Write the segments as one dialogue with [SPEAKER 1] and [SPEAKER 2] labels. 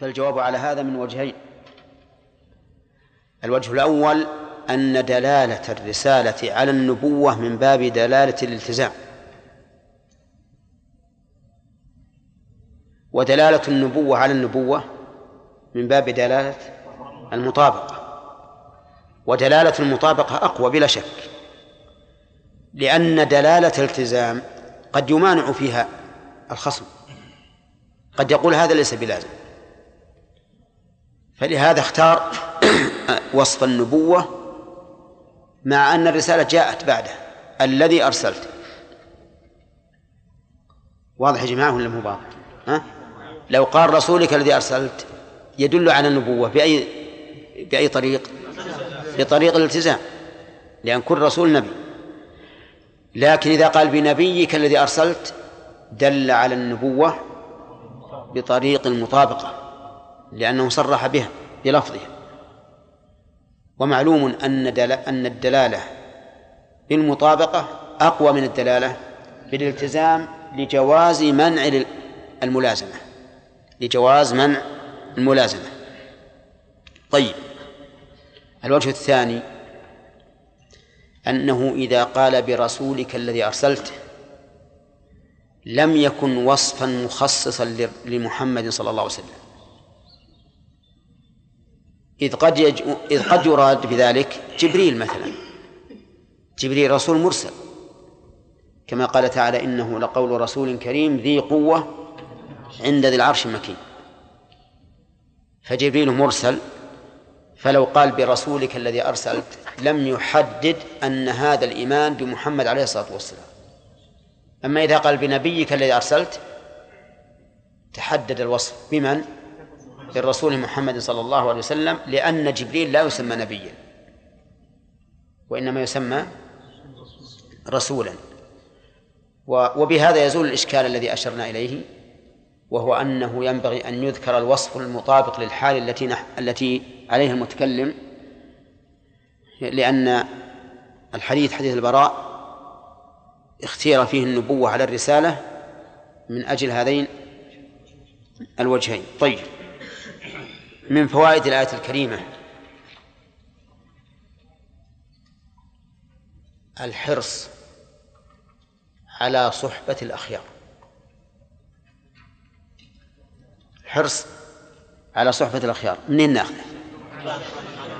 [SPEAKER 1] فالجواب على هذا من وجهين. الوجه الأول أن دلالة الرسالة على النبوة من باب دلالة الالتزام. ودلالة النبوة على النبوة من باب دلالة المطابقة. ودلالة المطابقة أقوى بلا شك لأن دلالة الالتزام قد يمانع فيها الخصم. قد يقول هذا ليس بلازم. فلهذا اختار وصف النبوة مع أن الرسالة جاءت بعده الذي أرسلت واضح يا جماعة ولا مو واضح؟ ها؟ لو قال رسولك الذي أرسلت يدل على النبوة بأي بأي طريق؟ بطريق الالتزام لأن كل رسول نبي لكن إذا قال بنبيك الذي أرسلت دل على النبوة بطريق المطابقة لأنه صرح بها بلفظها. ومعلوم أن أن الدلالة بالمطابقة أقوى من الدلالة بالالتزام لجواز منع الملازمة. لجواز منع الملازمة. طيب الوجه الثاني أنه إذا قال برسولك الذي أرسلته لم يكن وصفا مخصصا لمحمد صلى الله عليه وسلم. إذ قد يج... إذ قد يراد بذلك جبريل مثلا. جبريل رسول مرسل. كما قال تعالى إنه لقول رسول كريم ذي قوة عند ذي العرش مكين فجبريل مرسل فلو قال برسولك الذي أرسلت لم يحدد أن هذا الإيمان بمحمد عليه الصلاة والسلام. أما إذا قال بنبيك الذي أرسلت تحدد الوصف بمن؟ بالرسول محمد صلى الله عليه وسلم لأن جبريل لا يسمى نبيا وإنما يسمى رسولا. وبهذا يزول الإشكال الذي أشرنا إليه وهو أنه ينبغي أن يذكر الوصف المطابق للحال التي نح... التي عليها المتكلم لأن الحديث حديث البراء اختير فيه النبوة على الرسالة من أجل هذين الوجهين. طيب. من فوائد الآية الكريمة. الحرص على صحبة الأخيار. حرص على صحبة الأخيار. منين ناخذه؟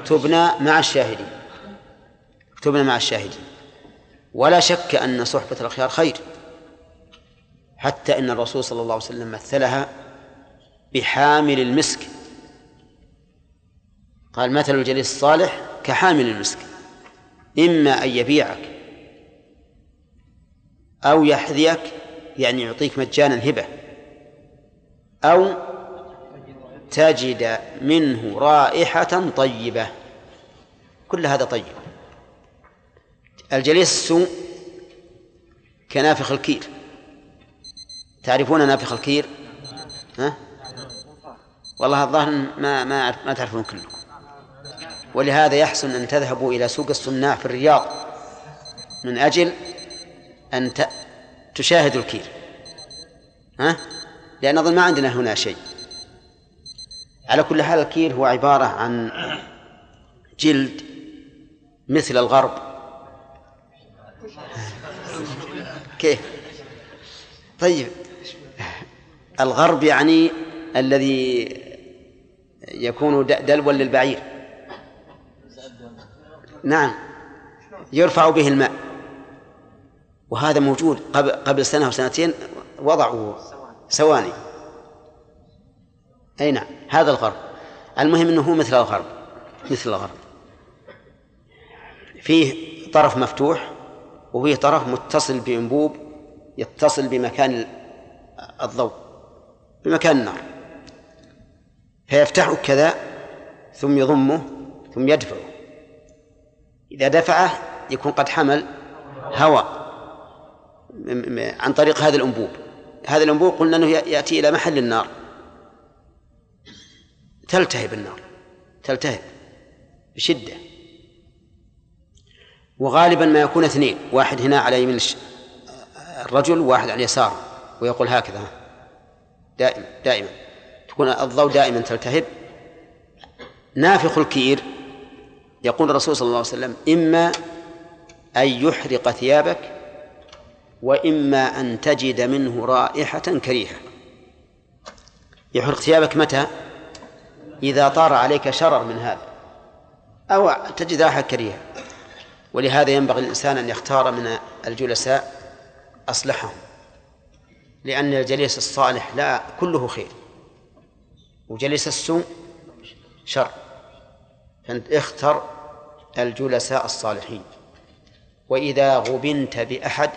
[SPEAKER 1] تبنى مع الشاهدين. تبنى مع الشاهدين. ولا شك أن صحبة الأخيار خير. حتى إن الرسول صلى الله عليه وسلم مثلها بحامل المسك. قال مثل الجليس الصالح كحامل المسك إما أن يبيعك أو يحذيك يعني يعطيك مجانا هبة أو تجد منه رائحة طيبة. كل هذا طيب. الجليس السوء كنافخ الكير تعرفون نافخ الكير ها؟ والله الظاهر ما ما ما تعرفون كلكم. ولهذا يحسن أن تذهبوا إلى سوق الصناع في الرياض من أجل أن تشاهدوا الكير ها؟ لأن أظن ما عندنا هنا شيء. على كل حال الكير هو عبارة عن جلد مثل الغرب. كيف؟ طيب. الغرب يعني الذي يكون دلوا للبعير. نعم. يرفع به الماء. وهذا موجود قبل قبل سنة أو سنتين وضعوا سواني أي نعم هذا الغرب. المهم أنه هو مثل الغرب مثل الغرب. فيه طرف مفتوح وفيه طرف متصل بأنبوب يتصل بمكان الضوء بمكان النار. فيفتحه كذا ثم يضمه ثم يدفعه. إذا دفعه يكون قد حمل هواء عن طريق هذا الأنبوب. هذا الأنبوب قلنا أنه يأتي إلى محل النار. تلتهب النار. تلتهب بشدة. وغالبا ما يكون اثنين. واحد هنا على يمين الرجل وواحد على اليسار. ويقول هكذا. دائما دائما. تكون الضوء دائما تلتهب. نافخ الكير. يقول الرسول صلى الله عليه وسلم إما أن يحرق ثيابك وإما أن تجد منه رائحة كريهة. يحرق ثيابك متى؟ إذا طار عليك شرر من هذا أو تجد رائحة كريهة. ولهذا ينبغي الإنسان أن يختار من الجلساء أصلحهم لأن الجليس الصالح لا كله خير وجليس السوء شر. فأنت اختر الجلساء الصالحين. وإذا غبنت بأحد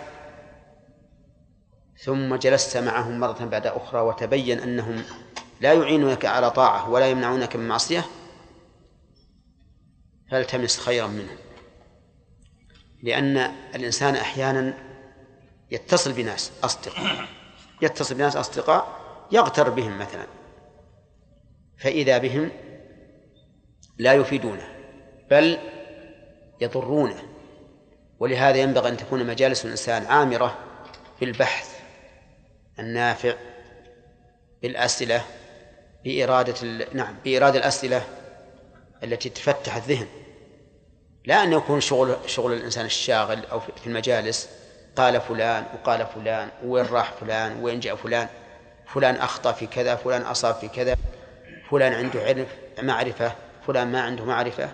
[SPEAKER 1] ثم جلست معهم مرة بعد أخرى وتبين أنهم لا يعينونك على طاعة ولا يمنعونك من معصية فالتمس خيرا منهم. لأن الإنسان أحيانا يتصل بناس أصدقاء يتصل بناس أصدقاء يغتر بهم مثلا فإذا بهم لا يفيدونه بل يضرونه. ولهذا ينبغي أن تكون مجالس الإنسان عامرة بالبحث النافع بالأسئلة بإرادة نعم بإرادة الأسئلة التي تفتح الذهن. لا أن يكون شغل شغل الإنسان الشاغل أو في المجالس قال فلان وقال فلان وين راح فلان وين جاء فلان فلان أخطأ في كذا فلان أصاب في كذا فلان عنده علم معرفة. فلان ما عنده معرفة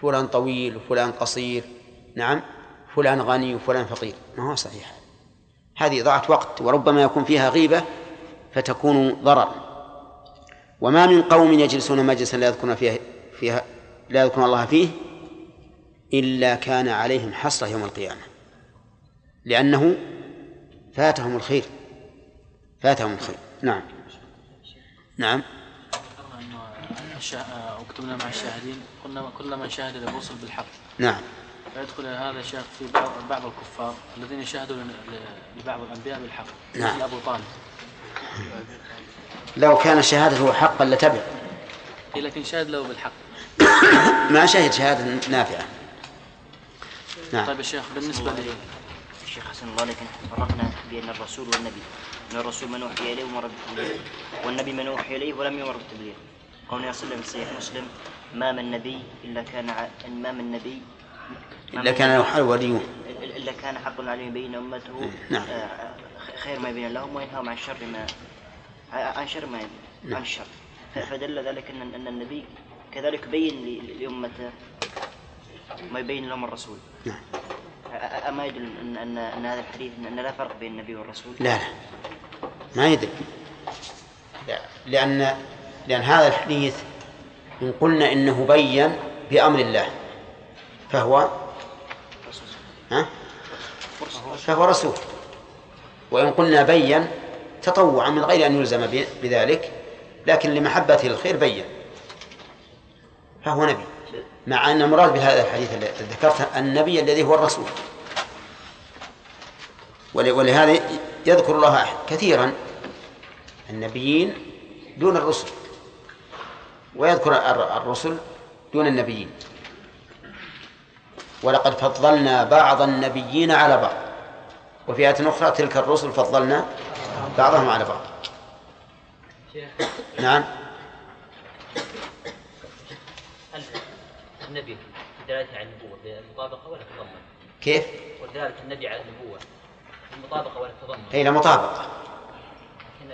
[SPEAKER 1] فلان طويل وفلان قصير نعم فلان غني وفلان فقير. ما هو صحيح. هذه ضاعت وقت وربما يكون فيها غيبة فتكون ضرر. وما من قوم يجلسون مجلسا لا يذكرون فيها فيها لا يذكرون الله فيه إلا كان عليهم حسرة يوم القيامة. لأنه فاتهم الخير فاتهم الخير. نعم. نعم.
[SPEAKER 2] وكتبنا مع الشاهدين. قلنا كل من شاهد الرسل بالحق.
[SPEAKER 1] نعم.
[SPEAKER 2] فيدخل هذا الشيخ في بعض الكفار الذين شاهدوا لبعض الأنبياء بالحق.
[SPEAKER 1] نعم.
[SPEAKER 2] مثل أبو طالب.
[SPEAKER 1] لو كان شهادته حقا لتبع.
[SPEAKER 2] إيه، لكن شاهد له بالحق.
[SPEAKER 1] ما شهد شهادة نافعة.
[SPEAKER 2] نعم. طيب يا شيخ بالنسبة لي.
[SPEAKER 3] الشيخ حسن الله لكن فرقنا بين الرسول والنبي. إن الرسول من أوحي إليه ومر بالتبليغ والنبي من أوحي إليه ولم يمر بالتبليغ. قول صلى الله عليه وسلم في صحيح مسلم. ما من نبي إلا كان ع... ما من نبي
[SPEAKER 1] إلا كان وليون
[SPEAKER 3] إلا كان حق عليه يبين أمته
[SPEAKER 1] نعم.
[SPEAKER 3] آه، خير ما يبين لهم وينهاهم عن شر ما عن شر ما
[SPEAKER 1] نعم.
[SPEAKER 3] عن الشر فدل ذلك أن أن النبي كذلك بين لأمته ما يبين لهم الرسول.
[SPEAKER 1] نعم.
[SPEAKER 3] أما يدل أن, أن, أن هذا الحديث أن لا فرق بين النبي والرسول؟
[SPEAKER 1] لا لا. ما يدل. لا. لأن لأن هذا الحديث إن قلنا إنه بين بأمر الله فهو ها؟ فهو رسول. وإن قلنا بين تطوعا من غير أن يلزم بذلك لكن لمحبته الخير بين. فهو نبي. مع أن المراد بهذا الحديث الذي ذكرته النبي الذي هو الرسول. ولهذا يذكر الله كثيرا النبيين دون الرسل. ويذكر الرسل دون النبيين. ولقد فضلنا بعض النبيين على بعض. وفي آية أخرى تلك الرسل فضلنا بعضهم على بعض. نعم.
[SPEAKER 4] النبي دلالته على النبوة بالمطابقة ولا تضمن؟
[SPEAKER 1] كيف؟
[SPEAKER 4] ودلالة النبي على النبوة المطابقة ولا التضمن؟
[SPEAKER 1] أي لا مطابقة.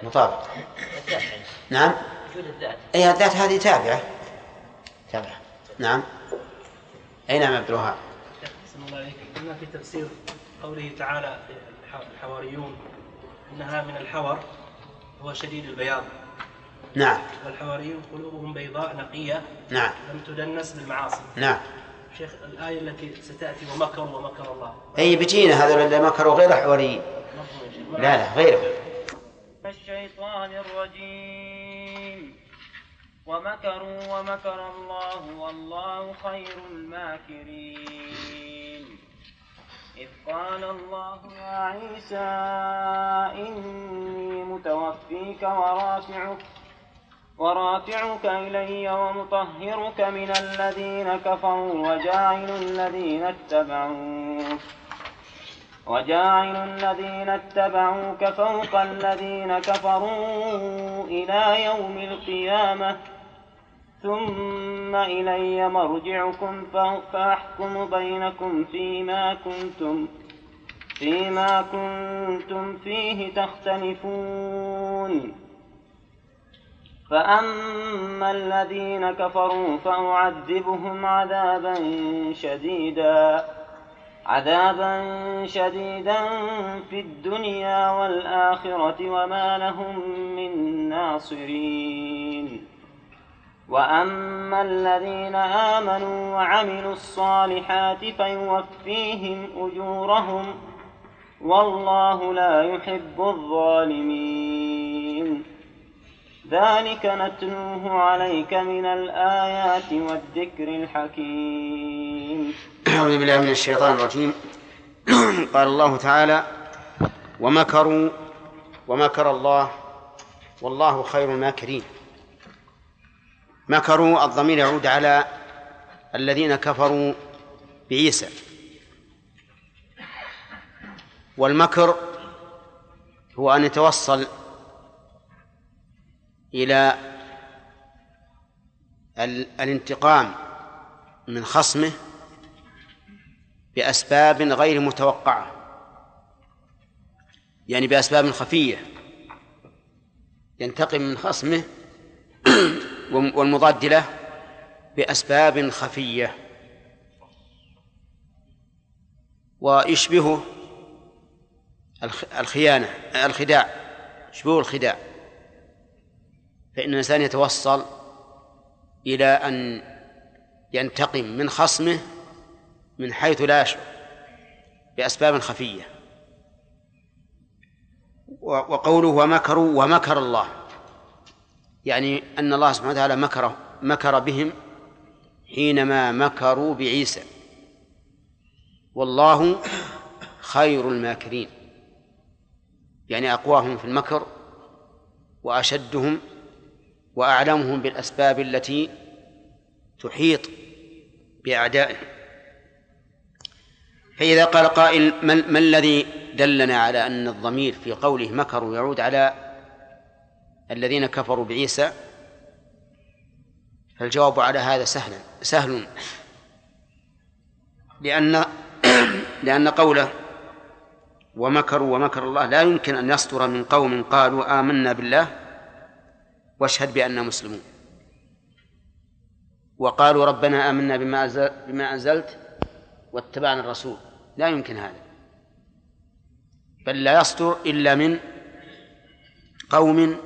[SPEAKER 1] مطابقة.
[SPEAKER 4] يعني.
[SPEAKER 1] نعم.
[SPEAKER 4] وجود الذات.
[SPEAKER 1] أي الذات هذه تابعة. تابعة. نعم. أي نعم عبد الوهاب؟
[SPEAKER 5] الله عليك. قلنا في تفسير قوله تعالى الحواريون إنها من الحور هو شديد البياض.
[SPEAKER 1] نعم.
[SPEAKER 5] والحواريون قلوبهم بيضاء نقية
[SPEAKER 1] نعم.
[SPEAKER 5] لم تدنس بالمعاصي.
[SPEAKER 1] نعم.
[SPEAKER 5] شيخ الآية التي ستأتي ومكروا ومكر الله.
[SPEAKER 1] أي بتينا هذول اللي مكروا غير حواريين لا لا غيره
[SPEAKER 6] الشيطان الرجيم. ومكروا ومكر الله والله خير الماكرين. إذ قال الله يا عيسى إني متوفيك ورافعك ورافعك إلي ومطهرك من الذين كفروا وجاعل الذين اتبعوك وجاعل الذين اتبعوك فوق الذين كفروا إلى يوم القيامة. ثم إلي مرجعكم فأحكم بينكم فيما كنتم فيما كنتم فيه تختلفون. فأما الذين كفروا فأعذبهم عذابا شديدا عذابا شديدا في الدنيا والآخرة وما لهم من ناصرين. وأما الذين آمنوا وعملوا الصالحات فيوفيهم أجورهم والله لا يحب الظالمين ذلك نتلوه عليك من الآيات والذكر الحكيم
[SPEAKER 1] أعوذ بالله من الشيطان الرجيم. قال الله تعالى ومكروا ومكر الله والله خير الماكرين مكروا الضمير يعود على الذين كفروا بعيسى. والمكر هو أن يتوصل إلى الانتقام من خصمه بأسباب غير متوقعة. يعني بأسباب خفية. ينتقم من خصمه والمضاد له بأسباب خفية. ويشبهه الخيانة الخداع يشبهه الخداع. فإن الإنسان يتوصل إلى أن ينتقم من خصمه من حيث لا يشعر بأسباب خفية. وقوله ومكروا ومكر الله. يعني أن الله سبحانه وتعالى مكر مكر بهم حينما مكروا بعيسى. والله خير الماكرين. يعني أقواهم في المكر وأشدهم وأعلمهم بالأسباب التي تحيط بأعدائهم. فإذا قال قائل ما الذي دلنا على أن الضمير في قوله مكروا يعود على الذين كفروا بعيسى فالجواب على هذا سهل سهل. لأن لأن قوله ومكروا ومكر الله لا يمكن أن يصدر من قوم قالوا آمنا بالله واشهد بأننا مسلمون. وقالوا ربنا آمنا بما بما أنزلت واتبعنا الرسول. لا يمكن هذا. بل لا يصدر إلا من قوم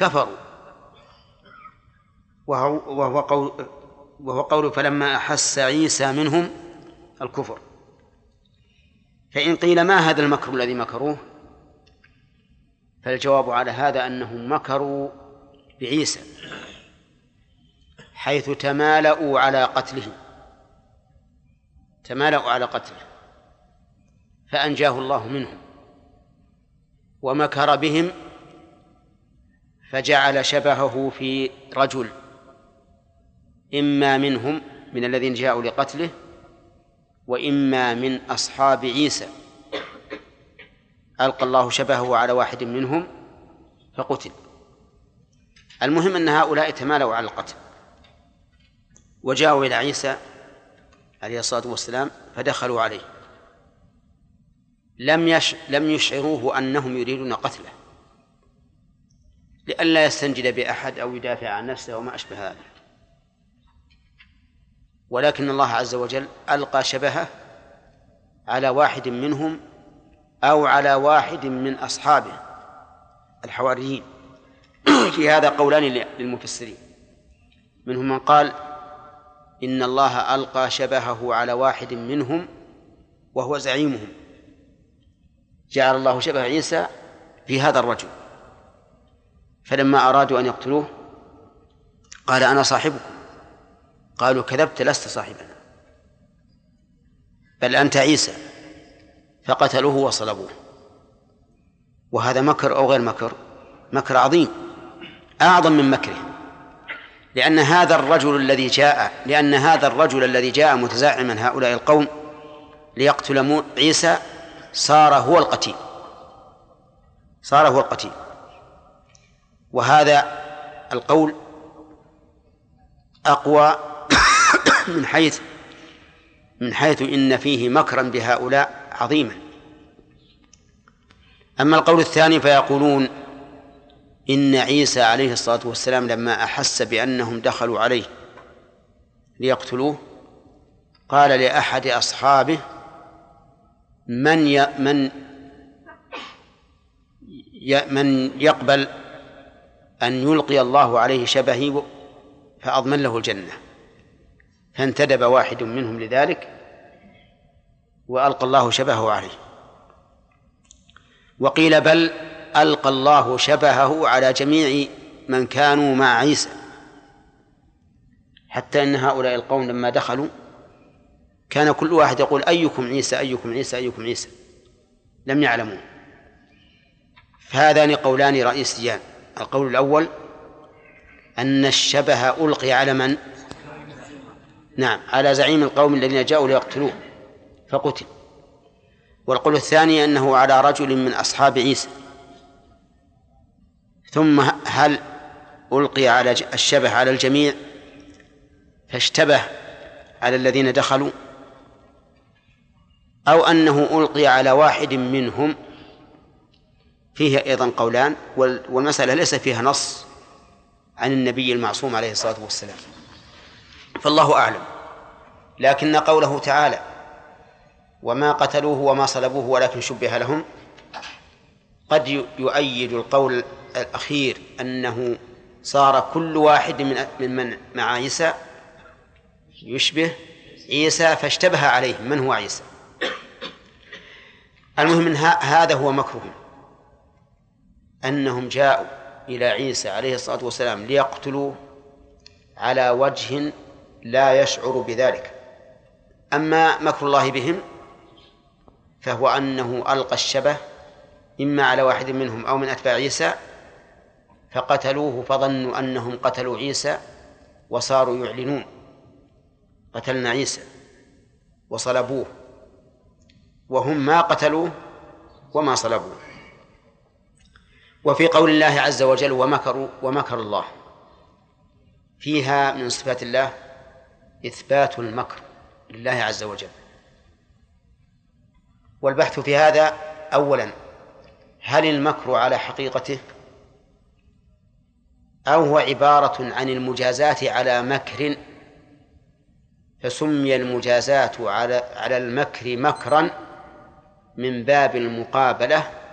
[SPEAKER 1] كفروا. وهو وهو قول وهو قول فلما أحس عيسى منهم الكفر. فإن قيل ما هذا المكر الذي مكروه؟ فالجواب على هذا أنهم مكروا بعيسى حيث تمالؤوا على قتله تمالؤوا على قتله. فأنجاه الله منهم. ومكر بهم فجعل شبهه في رجل إما منهم من الذين جاءوا لقتله وإما من أصحاب عيسى. ألقى الله شبهه على واحد منهم فقتل. المهم أن هؤلاء تمالوا على القتل وجاءوا إلى عيسى عليه الصلاة والسلام فدخلوا عليه. لم لم يشعروه أنهم يريدون قتله. لئلا يستنجد بأحد أو يدافع عن نفسه وما أشبه هذا ولكن الله عز وجل ألقى شبهه على واحد منهم أو على واحد من أصحابه الحواريين. في هذا قولان للمفسرين. منهم من قال إن الله ألقى شبهه على واحد منهم وهو زعيمهم. جعل الله شبه عيسى في هذا الرجل. فلما أرادوا أن يقتلوه قال أنا صاحبكم. قالوا كذبت لست صاحبنا. بل أنت عيسى. فقتلوه وصلبوه. وهذا مكر أو غير مكر؟ مكر عظيم. أعظم من مكره. لأن هذا الرجل الذي جاء لأن هذا الرجل الذي جاء متزعما هؤلاء القوم ليقتل عيسى صار هو القتيل. صار هو القتيل. وهذا القول أقوى من حيث من حيث إن فيه مكرا بهؤلاء عظيما. أما القول الثاني فيقولون إن عيسى عليه الصلاة والسلام لما أحس بأنهم دخلوا عليه ليقتلوه قال لأحد أصحابه من ي... من ي... من يقبل أن يلقي الله عليه شبهي فأضمن له الجنة. فانتدب واحد منهم لذلك وألقى الله شبهه عليه. وقيل بل ألقى الله شبهه على جميع من كانوا مع عيسى. حتى أن هؤلاء القوم لما دخلوا كان كل واحد يقول أيكم عيسى أيكم عيسى أيكم عيسى. لم يعلموا فهذان قولان رئيسيان. القول الأول أن الشبه ألقي على من؟ نعم على زعيم القوم الذين جاءوا ليقتلوه فقتل. والقول الثاني أنه على رجل من أصحاب عيسى. ثم هل ألقي على الشبه على الجميع؟ فاشتبه على الذين دخلوا. أو أنه ألقي على واحد منهم فيه أيضا قولان والمسألة ليس فيها نص عن النبي المعصوم عليه الصلاة والسلام. فالله أعلم. لكن قوله تعالى وما قتلوه وما صلبوه ولكن شبه لهم قد يؤيد القول الأخير أنه صار كل واحد من من مع عيسى يشبه عيسى فاشتبه عليه. من هو عيسى؟ المهم من هذا هو مكرهم. أنهم جاءوا إلى عيسى عليه الصلاة والسلام ليقتلوه على وجه لا يشعر بذلك. أما مكر الله بهم فهو أنه ألقى الشبه إما على واحد منهم أو من أتباع عيسى فقتلوه فظنوا أنهم قتلوا عيسى وصاروا يعلنون. قتلنا عيسى وصلبوه وهم ما قتلوه وما صلبوه. وفي قول الله عز وجل ومكروا ومكر الله. فيها من صفات الله إثبات المكر لله عز وجل. والبحث في هذا أولا هل المكر على حقيقته؟ أو هو عبارة عن المجازات على مكر؟ فسمي المجازات على على المكر مكرا من باب المقابلة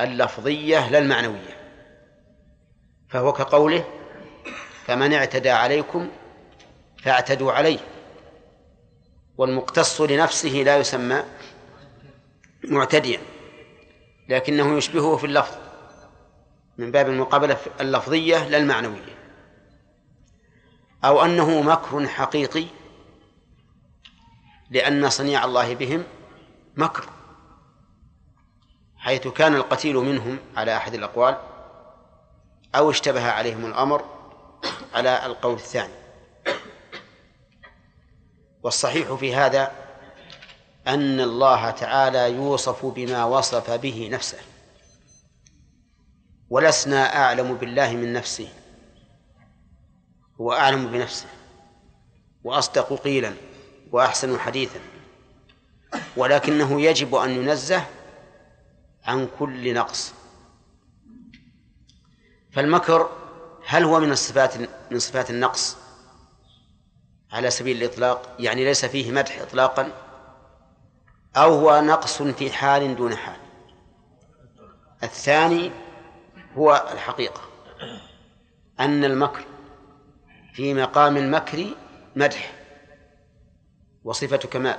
[SPEAKER 1] اللفظية لا المعنوية. فهو كقوله فمن اعتدى عليكم فاعتدوا عليه والمقتص لنفسه لا يسمى معتديا لكنه يشبهه في اللفظ من باب المقابلة اللفظية لا المعنوية. أو أنه مكر حقيقي لأن صنيع الله بهم مكر. حيث كان القتيل منهم على أحد الأقوال أو اشتبه عليهم الأمر على القول الثاني. والصحيح في هذا أن الله تعالى يوصف بما وصف به نفسه. ولسنا أعلم بالله من نفسه. هو أعلم بنفسه. وأصدق قيلا وأحسن حديثا. ولكنه يجب أن ينزه عن كل نقص. فالمكر هل هو من الصفات من صفات النقص؟ على سبيل الإطلاق يعني ليس فيه مدح إطلاقا أو هو نقص في حال دون حال. الثاني هو الحقيقة أن المكر في مقام المكر مدح وصفة كمال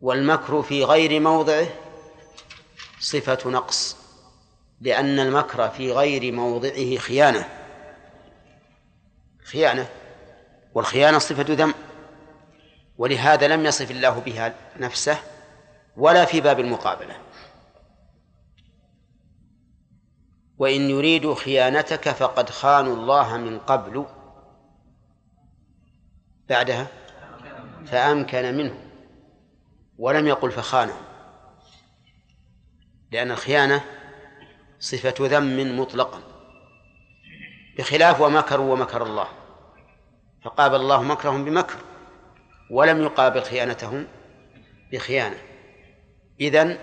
[SPEAKER 1] والمكر في غير موضعه صفة نقص لأن المكر في غير موضعه خيانة. خيانة والخيانة صفة ذم ولهذا لم يصف الله بها نفسه ولا في باب المقابلة. وإن يريدوا خيانتك فقد خانوا الله من قبل. بعدها فأمكن منه ولم يقل فخانه. لأن الخيانة صفة ذم مطلقا بخلاف ومكروا ومكر الله. فقابل الله مكرهم بمكر ولم يقابل خيانتهم بخيانة. إذن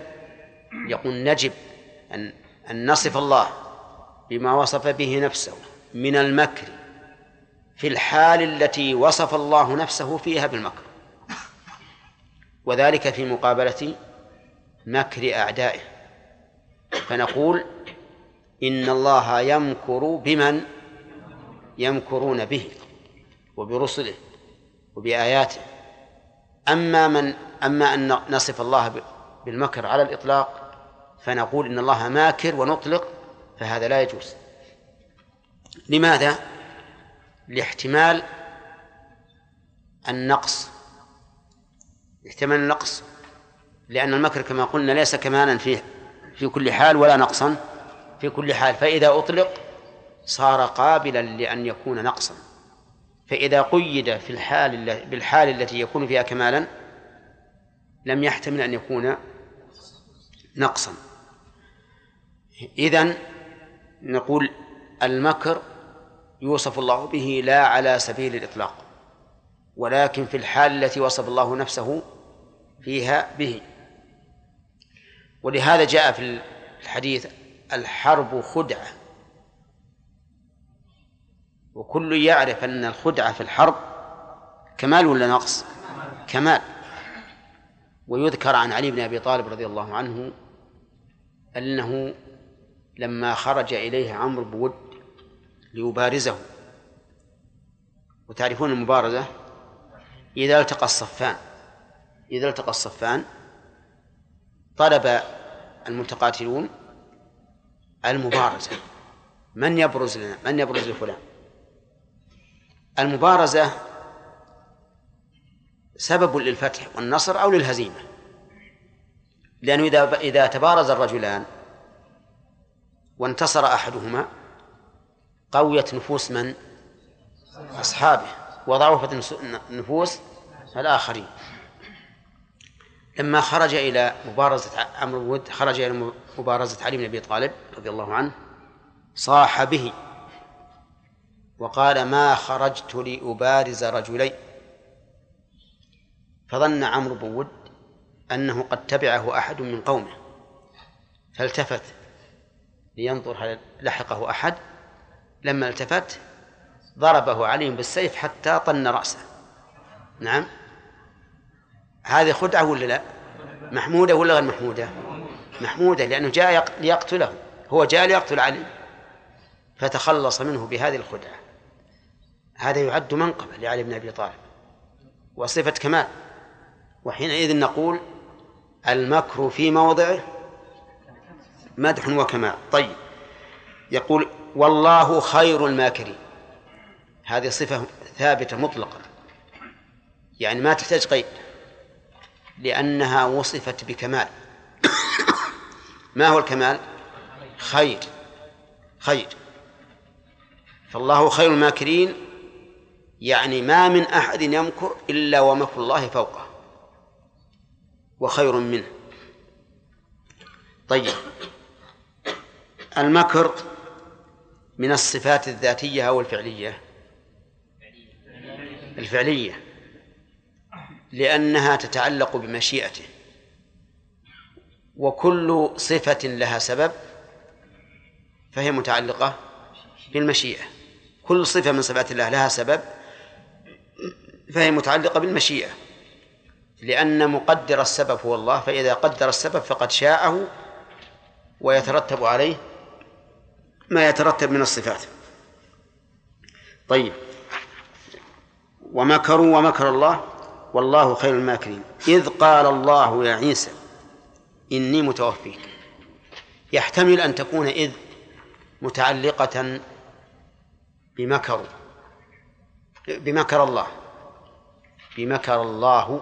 [SPEAKER 1] يقول نجب أن أن نصف الله بما وصف به نفسه من المكر في الحال التي وصف الله نفسه فيها بالمكر وذلك في مقابلة مكر أعدائه. فنقول إن الله يمكر بمن يمكرون به وبرسله وبآياته. أما من أما أن نصف الله بالمكر على الإطلاق فنقول إن الله ماكر ونطلق فهذا لا يجوز. لماذا؟ لاحتمال النقص. احتمال النقص لأن المكر كما قلنا ليس كمالا في في كل حال ولا نقصا. في كل حال فإذا أطلق صار قابلا لأن يكون نقصا. فإذا قيد في الحال بالحال التي يكون فيها كمالا لم يحتمل أن يكون نقصا. إذن نقول المكر يوصف الله به لا على سبيل الإطلاق ولكن في الحال التي وصف الله نفسه فيها به. ولهذا جاء في الحديث الحرب خدعة. وكل يعرف أن الخدعة في الحرب كمال ولا نقص؟ كمال. ويذكر عن علي بن أبي طالب رضي الله عنه أنه لما خرج إليه عمرو بود ليبارزه. وتعرفون المبارزة؟ إذا التقى الصفان إذا التقى الصفان طلب المتقاتلون المبارزة. من يبرز لنا؟ من يبرز لفلان؟ المبارزة سبب للفتح والنصر أو للهزيمة. لأنه إذا إذا تبارز الرجلان وانتصر أحدهما قويت نفوس من؟ أصحابه. وضعفت نفوس الآخرين. لما خرج إلى مبارزة عمرو ود خرج إلى مبارزة علي بن أبي طالب رضي الله عنه صاح به وقال ما خرجت لأبارز رجلين فظن عمرو بن ود أنه قد تبعه أحد من قومه فالتفت لينظر هل لحقه أحد. لما التفت ضربه عليهم بالسيف حتى طن رأسه. نعم. هذه خدعة ولا لا؟ محمودة ولا غير محمودة؟ محمودة لأنه جاء ليقتله. هو جاء ليقتل علي. فتخلص منه بهذه الخدعة. هذا يعد منقبة لعلي بن أبي طالب. وصفة كمال. وحينئذ نقول المكر في موضعه مدح وكمال. طيب. يقول والله خير الماكرين. هذه صفة ثابتة مطلقة. يعني ما تحتاج قيد. لأنها وصفت بكمال. ما هو الكمال؟ خير. خير. فالله خير الماكرين يعني ما من أحد يمكر إلا ومكر الله فوقه. وخير منه. طيب. المكر من الصفات الذاتية أو الفعلية؟ الفعلية. لأنها تتعلق بمشيئته. وكل صفة لها سبب فهي متعلقة بالمشيئة. كل صفة من صفات الله لها سبب فهي متعلقة بالمشيئة. لأن مقدر السبب هو الله فإذا قدر السبب فقد شاءه ويترتب عليه ما يترتب من الصفات. طيب. ومكروا ومكر الله والله خير الماكرين. إذ قال الله يا عيسى إني متوفيك. يحتمل أن تكون إذ متعلقة بمكر بمكر الله. بمكر الله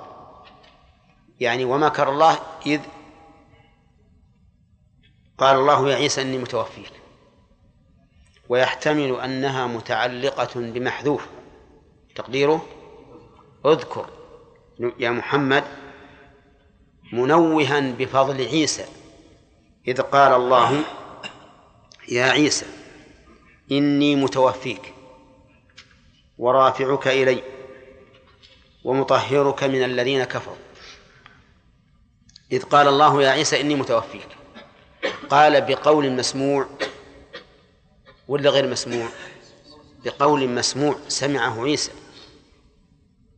[SPEAKER 1] يعني ومكر الله إذ قال الله يا عيسى إني متوفيك. ويحتمل أنها متعلقة بمحذوف. تقديره؟ اذكر. يا محمد منوها بفضل عيسى إذ قال الله يا عيسى إني متوفيك ورافعك إلي ومطهرك من الذين كفروا. إذ قال الله يا عيسى إني متوفيك. قال بقول مسموع ولا غير مسموع؟ بقول مسموع سمعه عيسى.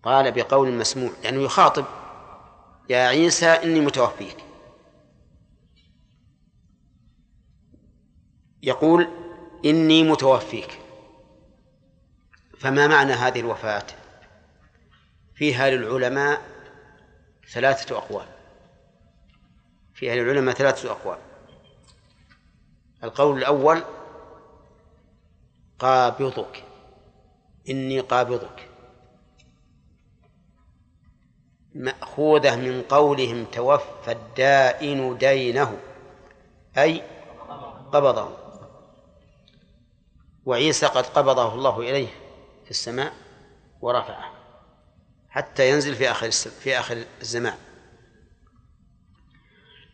[SPEAKER 1] قال بقول مسموع يعني يخاطب يا عيسى إني متوفيك. يقول إني متوفيك. فما معنى هذه الوفاة؟ فيها للعلماء ثلاثة أقوال. فيها للعلماء ثلاثة أقوال. القول الأول قابضك. إني قابضك. مأخوذة من قولهم توفى الدائن دينه أي قبضه. وعيسى قد قبضه الله إليه في السماء ورفعه حتى ينزل في آخر في آخر الزمان.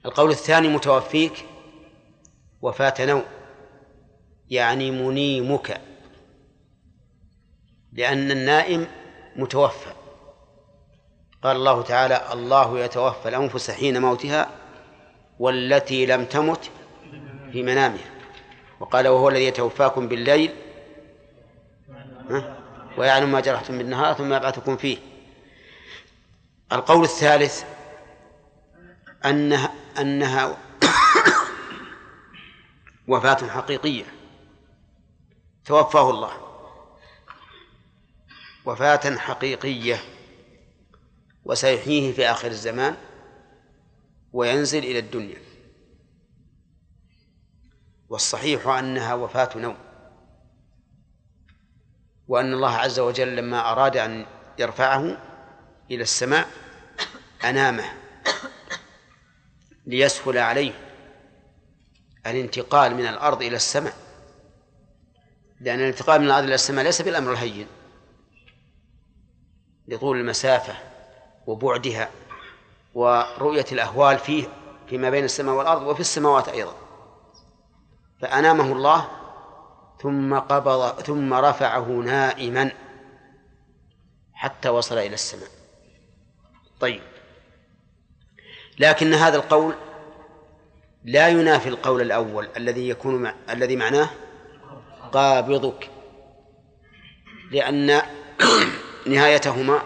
[SPEAKER 1] القول الثاني متوفيك وفاة نوم يعني منيمك لأن النائم متوفى. قال الله تعالى الله يتوفى الأنفس حين موتها والتي لم تمت في منامها. وقال وهو الذي يتوفاكم بالليل ويعلم ما جرحتم بالنهار ثم يبعثكم فيه. القول الثالث أنها أنها وفاة حقيقية. توفاه الله. وفاة حقيقية. وسيحييه في آخر الزمان وينزل إلى الدنيا. والصحيح أنها وفاة نوم. وأن الله عز وجل لما أراد أن يرفعه إلى السماء أنامه ليسهل عليه الانتقال من الأرض إلى السماء. لأن الانتقال من الأرض إلى السماء ليس بالأمر الهين. لطول المسافة. وبعدها ورؤية الأهوال فيه فيما بين السماء والأرض وفي السماوات أيضا. فأنامه الله ثم قبض ثم رفعه نائما حتى وصل إلى السماء. طيب. لكن هذا القول لا ينافي القول الأول الذي يكون مع... الذي معناه قابضك لأن نهايتهما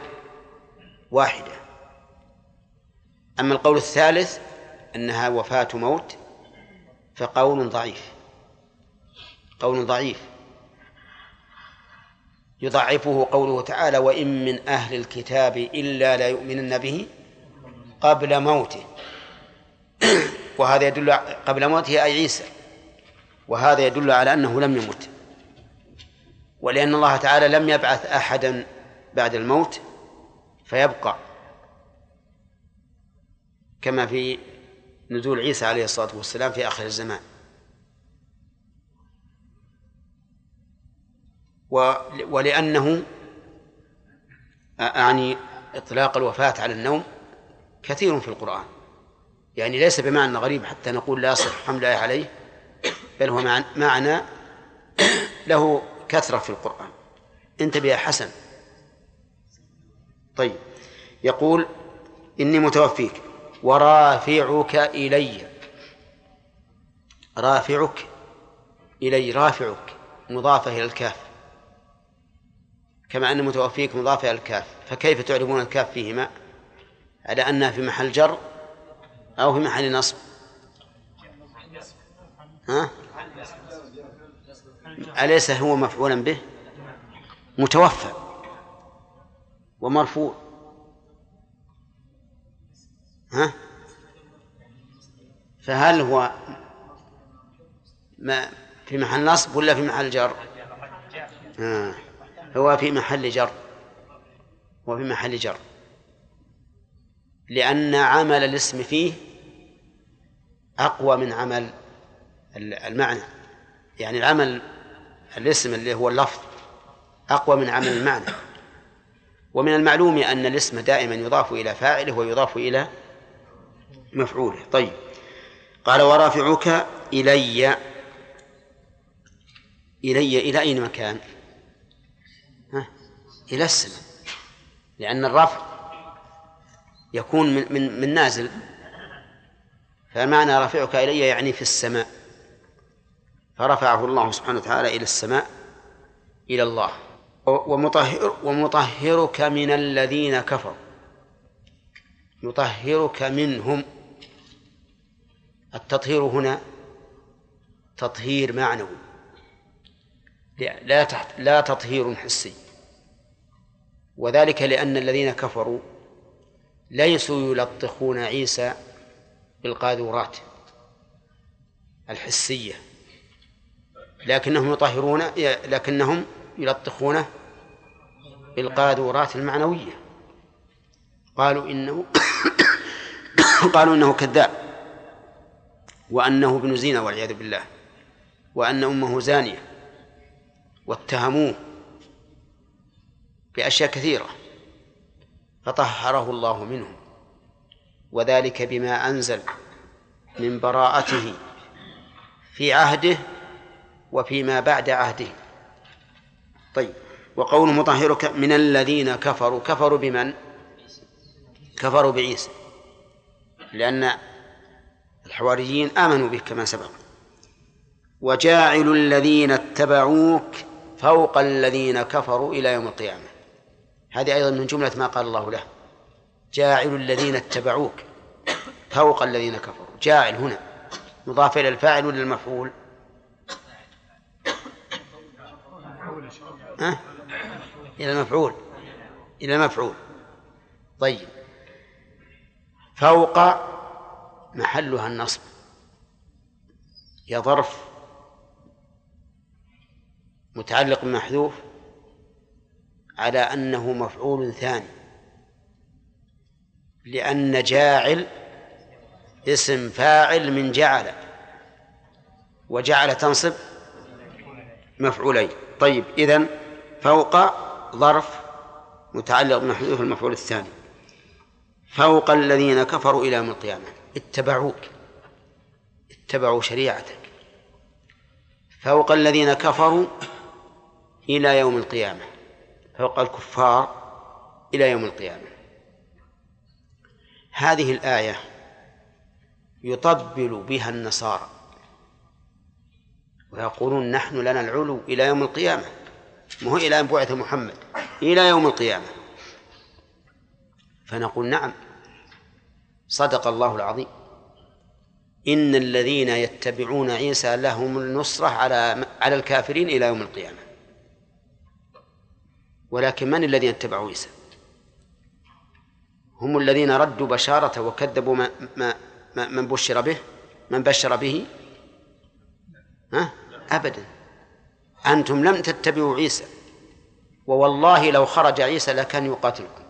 [SPEAKER 1] واحدة. أما القول الثالث أنها وفاة موت فقول ضعيف. قول ضعيف. يضعفه قوله تعالى وإن من أهل الكتاب إلا لا يؤمنن به قبل موته. وهذا يدل قبل موته أي عيسى. وهذا يدل على أنه لم يمت. ولأن الله تعالى لم يبعث أحدا بعد الموت فيبقى كما في نزول عيسى عليه الصلاة والسلام في آخر الزمان. ولأنه أعني إطلاق الوفاة على النوم كثير في القرآن. يعني ليس بمعنى غريب حتى نقول لا يصح حمل عليه بل هو معنى له كثرة في القرآن. انتبه يا حسن طيب. يقول إني متوفيك ورافعك إلي. رافعك إلي رافعك مضافة إلى الكاف. كما أن متوفيك مضافة إلى الكاف. فكيف تعرفون الكاف فيهما؟ على أنها في محل جر أو في محل نصب. ها؟ أليس هو مفعولا به؟ متوفى. ومرفوع. ها؟ فهل هو ما في محل نصب ولا في محل جر؟ آه. هو في محل جر. هو في محل جر. لأن عمل الاسم فيه أقوى من عمل المعنى. يعني العمل الاسم اللي هو اللفظ أقوى من عمل المعنى. ومن المعلوم أن الاسم دائما يضاف إلى فاعله ويضاف إلى مفعوله. طيب. قال ورافعك إلي. إلي إلى أين مكان؟ ها؟ إلى السماء. لأن الرفع يكون من, من, من نازل. فمعنى رافعك إلي يعني في السماء. فرفعه الله سبحانه وتعالى إلى السماء إلى الله. ومطهر ومطهرك من الذين كفروا. يطهرك منهم. التطهير هنا تطهير معنوي. لا تحت لا تطهير حسي. وذلك لأن الذين كفروا ليسوا يلطخون عيسى بالقاذورات الحسية. لكنهم يطهرون لكنهم يلطخونه بالقاذورات المعنوية. قالوا إنه قالوا إنه كذاب وأنه ابن زينة والعياذ بالله وأن أمه زانية واتهموه بأشياء كثيرة فطهره الله منهم وذلك بما أنزل من براءته في عهده وفيما بعد عهده. طيب. وقول مطهرك من الذين كفروا كفروا بمن؟ كفروا بعيسى. لأن الحواريين آمنوا به كما سبق. وجاعل الذين اتبعوك فوق الذين كفروا إلى يوم القيامة. هذه أيضا من جملة ما قال الله له. جاعل الذين اتبعوك فوق الذين كفروا. جاعل هنا. مضاف إلى الفاعل ولا المفعول؟ ها؟ إلى المفعول إلى المفعول طيب. فوق محلها النصب. يا ظرف متعلق بمحذوف على أنه مفعول ثاني. لأن جاعل اسم فاعل من جعل. وجعل تنصب مفعولين. طيب إذن فوق ظرف متعلق بمحذوف المفعول الثاني. فوق الذين كفروا إلى يوم القيامة. اتبعوك. اتبعوا شريعتك. فوق الذين كفروا إلى يوم القيامة. فوق الكفار إلى يوم القيامة. هذه الآية يطبل بها النصارى. ويقولون نحن لنا العلو إلى يوم القيامة. ما هو إلى أن بعث محمد إلى يوم القيامة. فنقول نعم صدق الله العظيم. إن الذين يتبعون عيسى لهم النصرة على على الكافرين إلى يوم القيامة. ولكن من الذين اتبعوا عيسى؟ هم الذين ردوا بشارته وكذبوا ما, ما, من بشر به من بشر به؟ ها؟ أبدا. أنتم لم تتبعوا عيسى ووالله لو خرج عيسى لكان يقاتلكم.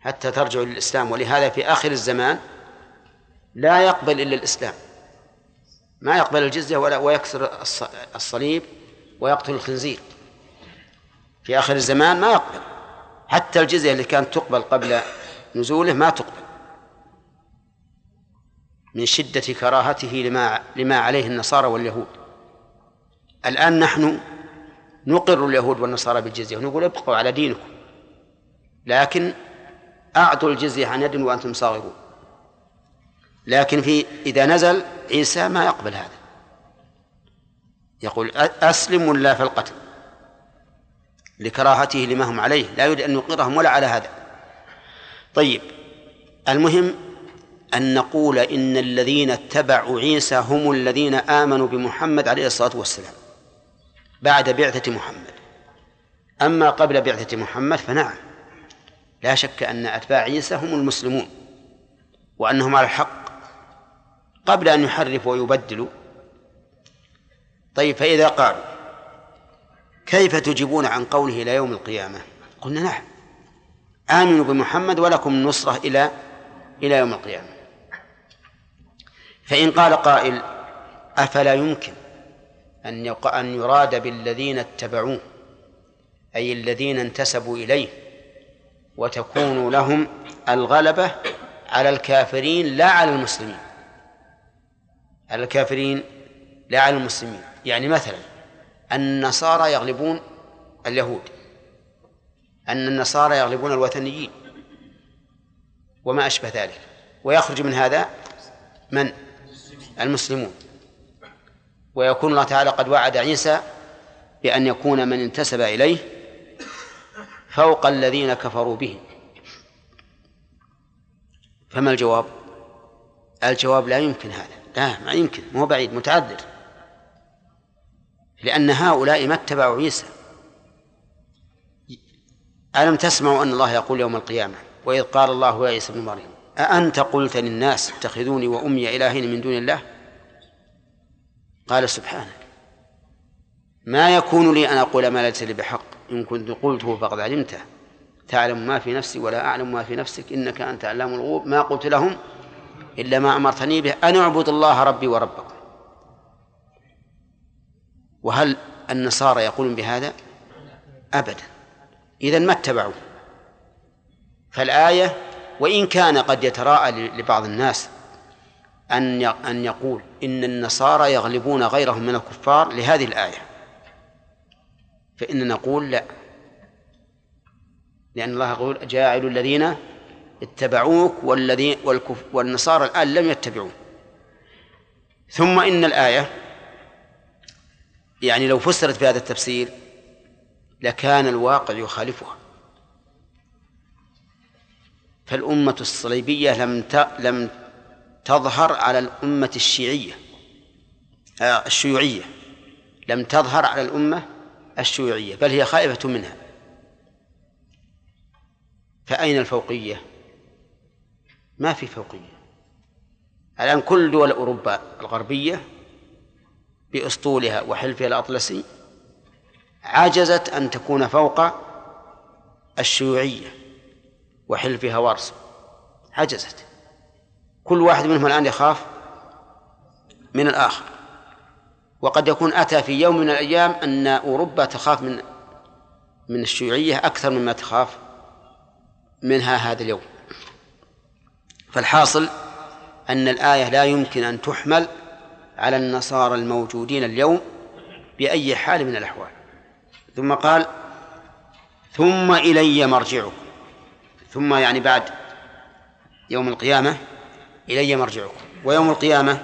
[SPEAKER 1] حتى ترجعوا للإسلام ولهذا في آخر الزمان لا يقبل إلا الإسلام. ما يقبل الجزية ولا ويكسر الصليب ويقتل الخنزير. في آخر الزمان ما يقبل. حتى الجزية اللي كانت تقبل قبل نزوله ما تقبل. من شدة كراهته لما لما عليه النصارى واليهود. الآن نحن نقر اليهود والنصارى بالجزية ونقول ابقوا على دينكم. لكن أعطوا الجزية عن يد وأنتم صاغرون. لكن في إذا نزل عيسى ما يقبل هذا. يقول أسلم ولا في القتل. لكراهته لما هم عليه. لا يريد أن يقرهم ولا على هذا. طيب المهم أن نقول إن الذين اتبعوا عيسى هم الذين آمنوا بمحمد عليه الصلاة والسلام. بعد بعثة محمد. أما قبل بعثة محمد فنعم. لا شك أن أتباع عيسى هم المسلمون وأنهم على الحق. قبل أن يحرفوا ويبدلوا طيب فإذا قالوا كيف تجيبون عن قوله إلى يوم القيامة؟ قلنا نعم. آمنوا بمحمد ولكم النصرة إلى إلى يوم القيامة. فإن قال قائل أفلا يمكن؟ أن أن يراد بالذين اتبعوه أي الذين انتسبوا إليه وتكون لهم الغلبة على الكافرين لا على المسلمين. على الكافرين لا على المسلمين. يعني مثلا النصارى يغلبون اليهود أن النصارى يغلبون الوثنيين وما أشبه ذلك. ويخرج من هذا من؟ المسلمون. ويكون الله تعالى قد وعد عيسى بأن يكون من انتسب إليه فوق الذين كفروا به. فما الجواب؟ الجواب لا يمكن هذا. لا ما يمكن. مو بعيد متعذر لأن هؤلاء ما اتبعوا عيسى. ألم تسمعوا أن الله يقول يوم القيامة وإذ قال الله يا عيسى ابن مريم أأنت قلت للناس اتخذوني وأمي إلهين من دون الله؟ قال سبحانك. ما يكون لي أن أقول ما ليس لي بحق. إن كنت قلته فقد علمته. تعلم ما في نفسي ولا أعلم ما في نفسك. إنك أنت علام الغيوب. ما قلت لهم إلا ما أمرتني به أن أعبد الله ربي وربكم. وهل النصارى يقولون بهذا؟ أبدا. إذا ما اتبعوا؟ فالآية وإن كان قد يتراءى لبعض الناس أن أن يقول إن النصارى يغلبون غيرهم من الكفار لهذه الآية. فإن نقول لا. لأن الله يقول جاعل الذين اتبعوك والذين والكف والنصارى الآن لم يتبعوه ثم إن الآية يعني لو فسرت بهذا التفسير لكان الواقع يخالفها. فالأمة الصليبية لم لم تظهر على الأمة الشيعية آه، الشيوعية. لم تظهر على الأمة الشيوعية بل هي خائفة منها. فأين الفوقية؟ ما في فوقية. الآن كل دول أوروبا الغربية بأسطولها وحلفها الأطلسي عجزت أن تكون فوق الشيوعية وحلفها وارسو عجزت. كل واحد منهم الآن يخاف من الآخر. وقد يكون أتى في يوم من الأيام أن أوروبا تخاف من من الشيوعية أكثر مما تخاف منها هذا اليوم. فالحاصل أن الآية لا يمكن أن تحمل على النصارى الموجودين اليوم بأي حال من الأحوال. ثم قال ثم إلي مرجعكم. ثم يعني بعد يوم القيامة إلي مرجعكم. ويوم القيامة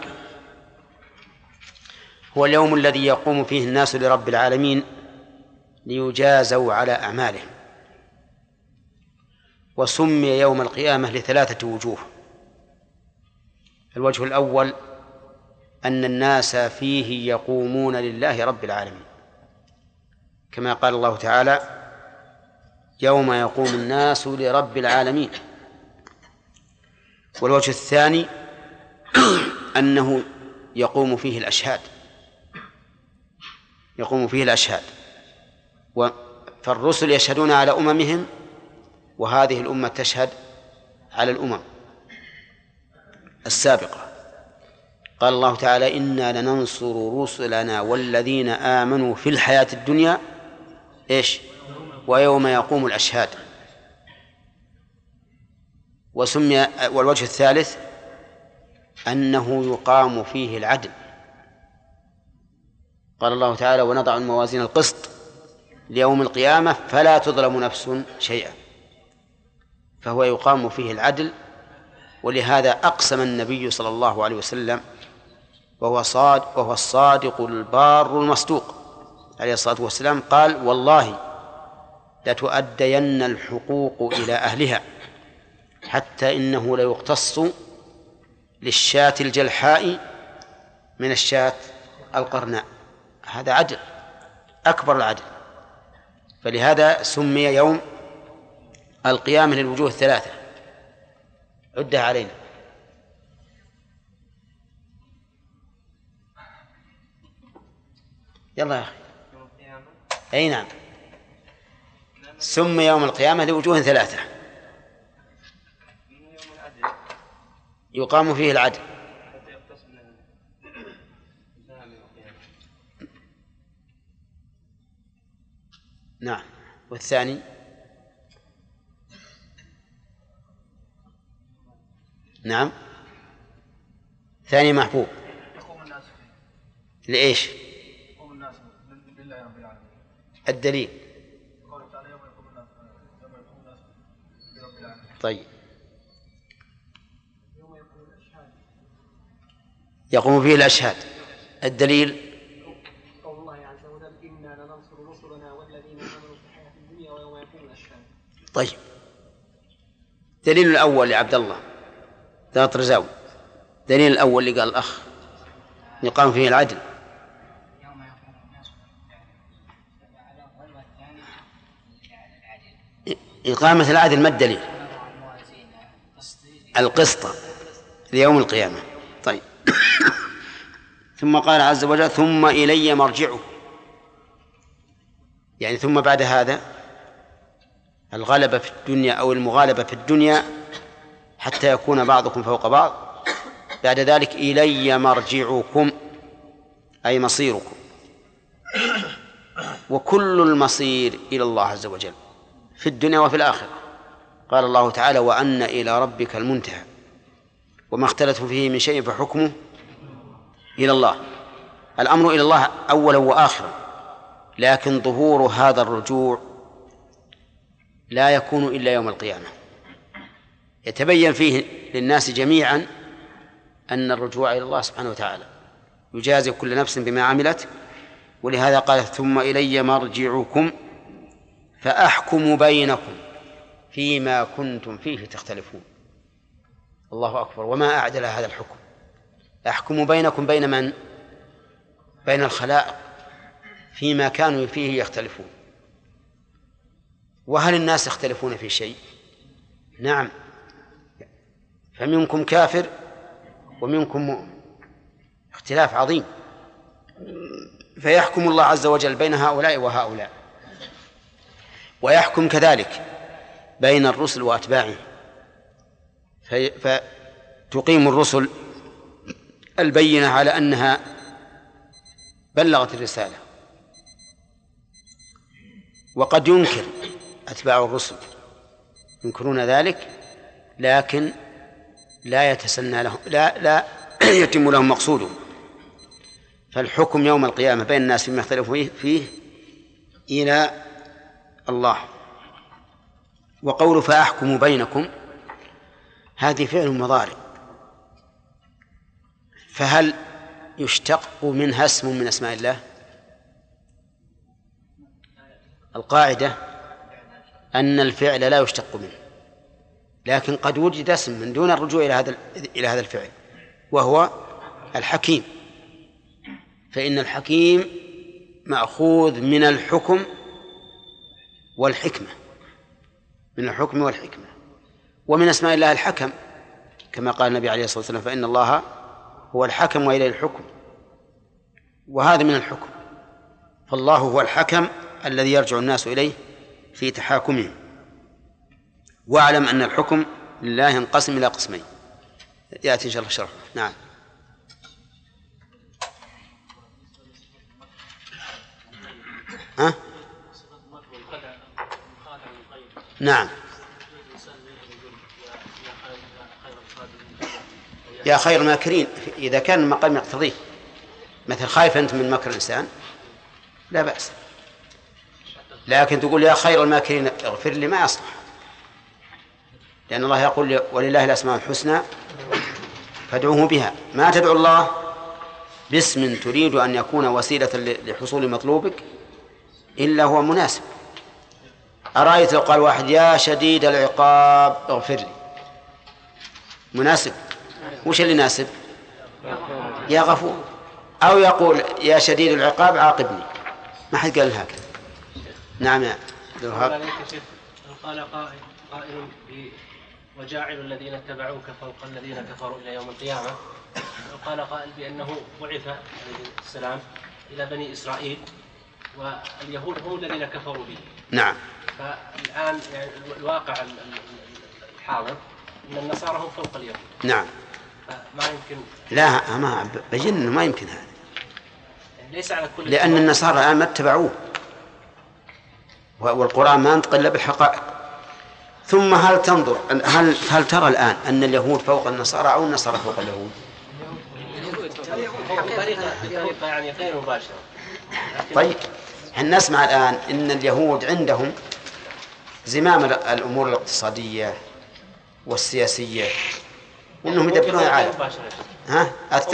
[SPEAKER 1] هو اليوم الذي يقوم فيه الناس لرب العالمين ليجازوا على أعمالهم. وسمي يوم القيامة لثلاثة وجوه. الوجه الأول أن الناس فيه يقومون لله رب العالمين. كما قال الله تعالى يوم يقوم الناس لرب العالمين. والوجه الثاني أنه يقوم فيه الأشهاد. يقوم فيه الأشهاد. فالرسل يشهدون على أممهم وهذه الأمة تشهد على الأمم السابقة. قال الله تعالى إنا لننصر رسلنا والذين آمنوا في الحياة الدنيا إيش؟ ويوم يقوم الأشهاد. وسمي والوجه الثالث أنه يقام فيه العدل. قال الله تعالى ونضع الموازين القسط ليوم القيامة فلا تظلم نفس شيئا. فهو يقام فيه العدل ولهذا أقسم النبي صلى الله عليه وسلم وهو صاد وهو الصادق البار المصدوق عليه الصلاة والسلام. قال والله لتؤدين الحقوق إلى أهلها. حتى إنه ليقتص للشاة الجلحاء من الشاة القرناء. هذا عدل أكبر العدل. فلهذا سمي يوم القيامة للوجوه الثلاثة. عدها علينا. يلا يا أخي. أي نعم. سمي يوم القيامة لوجوه ثلاثة. يقام فيه العدل. نعم. والثاني؟ نعم. ثاني محبوب. لإيش؟ الدليل.
[SPEAKER 7] قوله تعالى يوم يقوم الناس يوم يقوم الناس لرب العالمين
[SPEAKER 1] طيب يقوم فيه الأشهاد. الدليل؟
[SPEAKER 8] قول الله عز وجل إنا لننصر رسلنا والذين آمنوا في الحياة الدنيا ويوم يقوم الأشهاد.
[SPEAKER 1] طيب. دليل الأول لعبد الله ذا طرزاوي دليل الأول اللي قال الأخ يقام فيه العدل. إقامة العدل ما الدليل؟ القسط ليوم القيامة. طيب. ثم قال عز وجل ثم إلي مرجعه. يعني ثم بعد هذا الغلبة في الدنيا أو المغالبة في الدنيا حتى يكون بعضكم فوق بعض. بعد ذلك إلي مرجعكم أي مصيركم. وكل المصير إلى الله عز وجل في الدنيا وفي الآخرة. قال الله تعالى وأن إلى ربك المنتهى. وما اختلفتم فيه من شيء فحكمه إلى الله. الأمر إلى الله أولا وآخرا. لكن ظهور هذا الرجوع لا يكون إلا يوم القيامة. يتبين فيه للناس جميعا أن الرجوع إلى الله سبحانه وتعالى. يجازي كل نفس بما عملت. ولهذا قال ثم إلي مرجعكم فأحكم بينكم فيما كنتم فيه تختلفون. الله أكبر. وما أعدل هذا الحكم. أحكم بينكم بين من؟ بين الخلائق فيما كانوا فيه يختلفون. وهل الناس يختلفون في شيء؟ نعم. فمنكم كافر ومنكم مؤمن. اختلاف عظيم. فيحكم الله عز وجل بين هؤلاء وهؤلاء. ويحكم كذلك بين الرسل وأتباعهم. فتقيم الرسل البينة على أنها بلغت الرسالة. وقد ينكر أتباع الرسل ينكرون ذلك لكن لا يتسنى لهم لا لا يتم لهم مقصودهم فالحكم يوم القيامة بين الناس فيما اختلفوا فيه, فيه إلى الله. وقول فأحكم بينكم هذه فعل مضارع. فهل يشتق منها اسم من أسماء الله؟ القاعدة أن الفعل لا يشتق منه لكن قد وجد اسم من دون الرجوع إلى هذا إلى هذا الفعل وهو الحكيم. فإن الحكيم مأخوذ من الحكم والحكمة من الحكم والحكمة. ومن أسماء الله الحكم كما قال النبي عليه الصلاة والسلام فإن الله هو الحكم وإليه الحكم. وهذا من الحكم. فالله هو الحكم الذي يرجع الناس إليه في تحاكمهم. واعلم أن الحكم لله ينقسم إلى قسمين. يأتي إن شاء الله شرح نعم. ها؟ نعم. يا خير الماكرين إذا كان المقام يقتضيه. مثل خايف أنت من مكر الإنسان؟ لا بأس. لكن تقول يا خير الماكرين اغفر لي ما يصلح لأن الله يقول ولله الأسماء الحسنى فادعوه بها. ما تدعو الله؟ باسم تريد أن يكون وسيلة لحصول مطلوبك؟ إلا هو مناسب. أرأيت لو قال واحد يا شديد العقاب اغفر لي. مناسب. وش اللي يناسب؟ يا غفور. أو يقول يا شديد العقاب عاقبني. ما حد قال هكذا. نعم يا عبد الوهاب.
[SPEAKER 5] قال قائل قائل وجاعل الذين اتبعوك فوق الذين كفروا إلى يوم القيامة. وقال قائل بأنه بعث عليه السلام إلى بني إسرائيل واليهود هم الذين كفروا به.
[SPEAKER 1] نعم.
[SPEAKER 5] فالآن يعني الواقع الحاضر إن النصارى هم فوق اليهود.
[SPEAKER 1] نعم.
[SPEAKER 5] فما يمكن.
[SPEAKER 1] لا ما إنه ما يمكن هذا.
[SPEAKER 5] ليس على كل
[SPEAKER 1] لأن النصارى الآن ما اتبعوه. والقرآن ما ينطق الا بالحقائق ثم هل تنظر هل هل ترى الآن أن اليهود فوق النصارى أو النصارى فوق اليهود؟
[SPEAKER 5] بطريقة بطريقة يعني غير مباشرة
[SPEAKER 1] طيب إحنا نسمع الآن إن اليهود عندهم زمام ال- الأمور الاقتصادية وأنهم يدبرون العالم. ها؟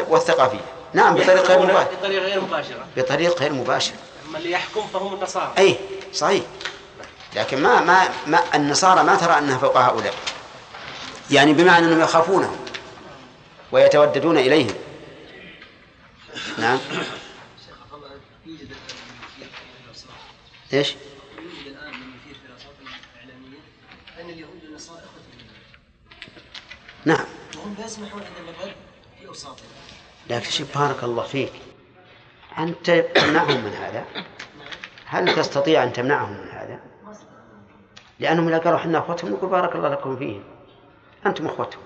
[SPEAKER 1] والثقافية. نعم بطريقة غير مباشرة.
[SPEAKER 5] بطريقة غير مباشرة.
[SPEAKER 1] بطريقة غير مباشرة.
[SPEAKER 5] أما اللي يحكم فهم النصارى.
[SPEAKER 1] أي صحيح. لكن ما ما ما النصارى ما ترى أنها فوق هؤلاء. يعني بمعنى أنهم يخافونهم ويتوددون إليهم. نعم.
[SPEAKER 8] إيش؟
[SPEAKER 1] نعم.
[SPEAKER 8] وهم لا يسمحون ان الرد في اوساطهم
[SPEAKER 1] لكن شوف بارك الله فيك. أنت تمنعهم من هذا؟ هل تستطيع أن تمنعهم من هذا؟ لأنهم إذا قالوا إحنا أخوتهم نقول بارك الله لكم فيهم. أنتم أخوتهم.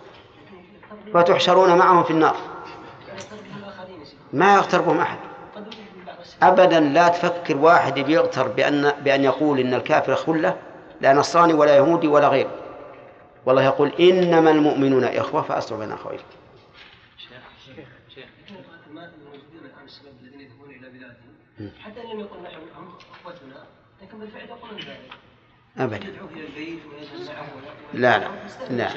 [SPEAKER 1] وتحشرون معهم في النار. ما يغتربهم أحد. أبدا لا تفكر واحد بيغتر بأن بأن يقول إن الكافر خلة لا نصراني ولا يهودي ولا غيره. والله يقول إنما المؤمنون إخوة فأصلوا بين أخويكم
[SPEAKER 8] ما الموجودين الان الشباب الذين يذهبون إلى بلادهم حتى ان لم يقل نحن هم أخوتنا لكن بالفعل يقولون ذلك.
[SPEAKER 1] أبدا. لا لا لا.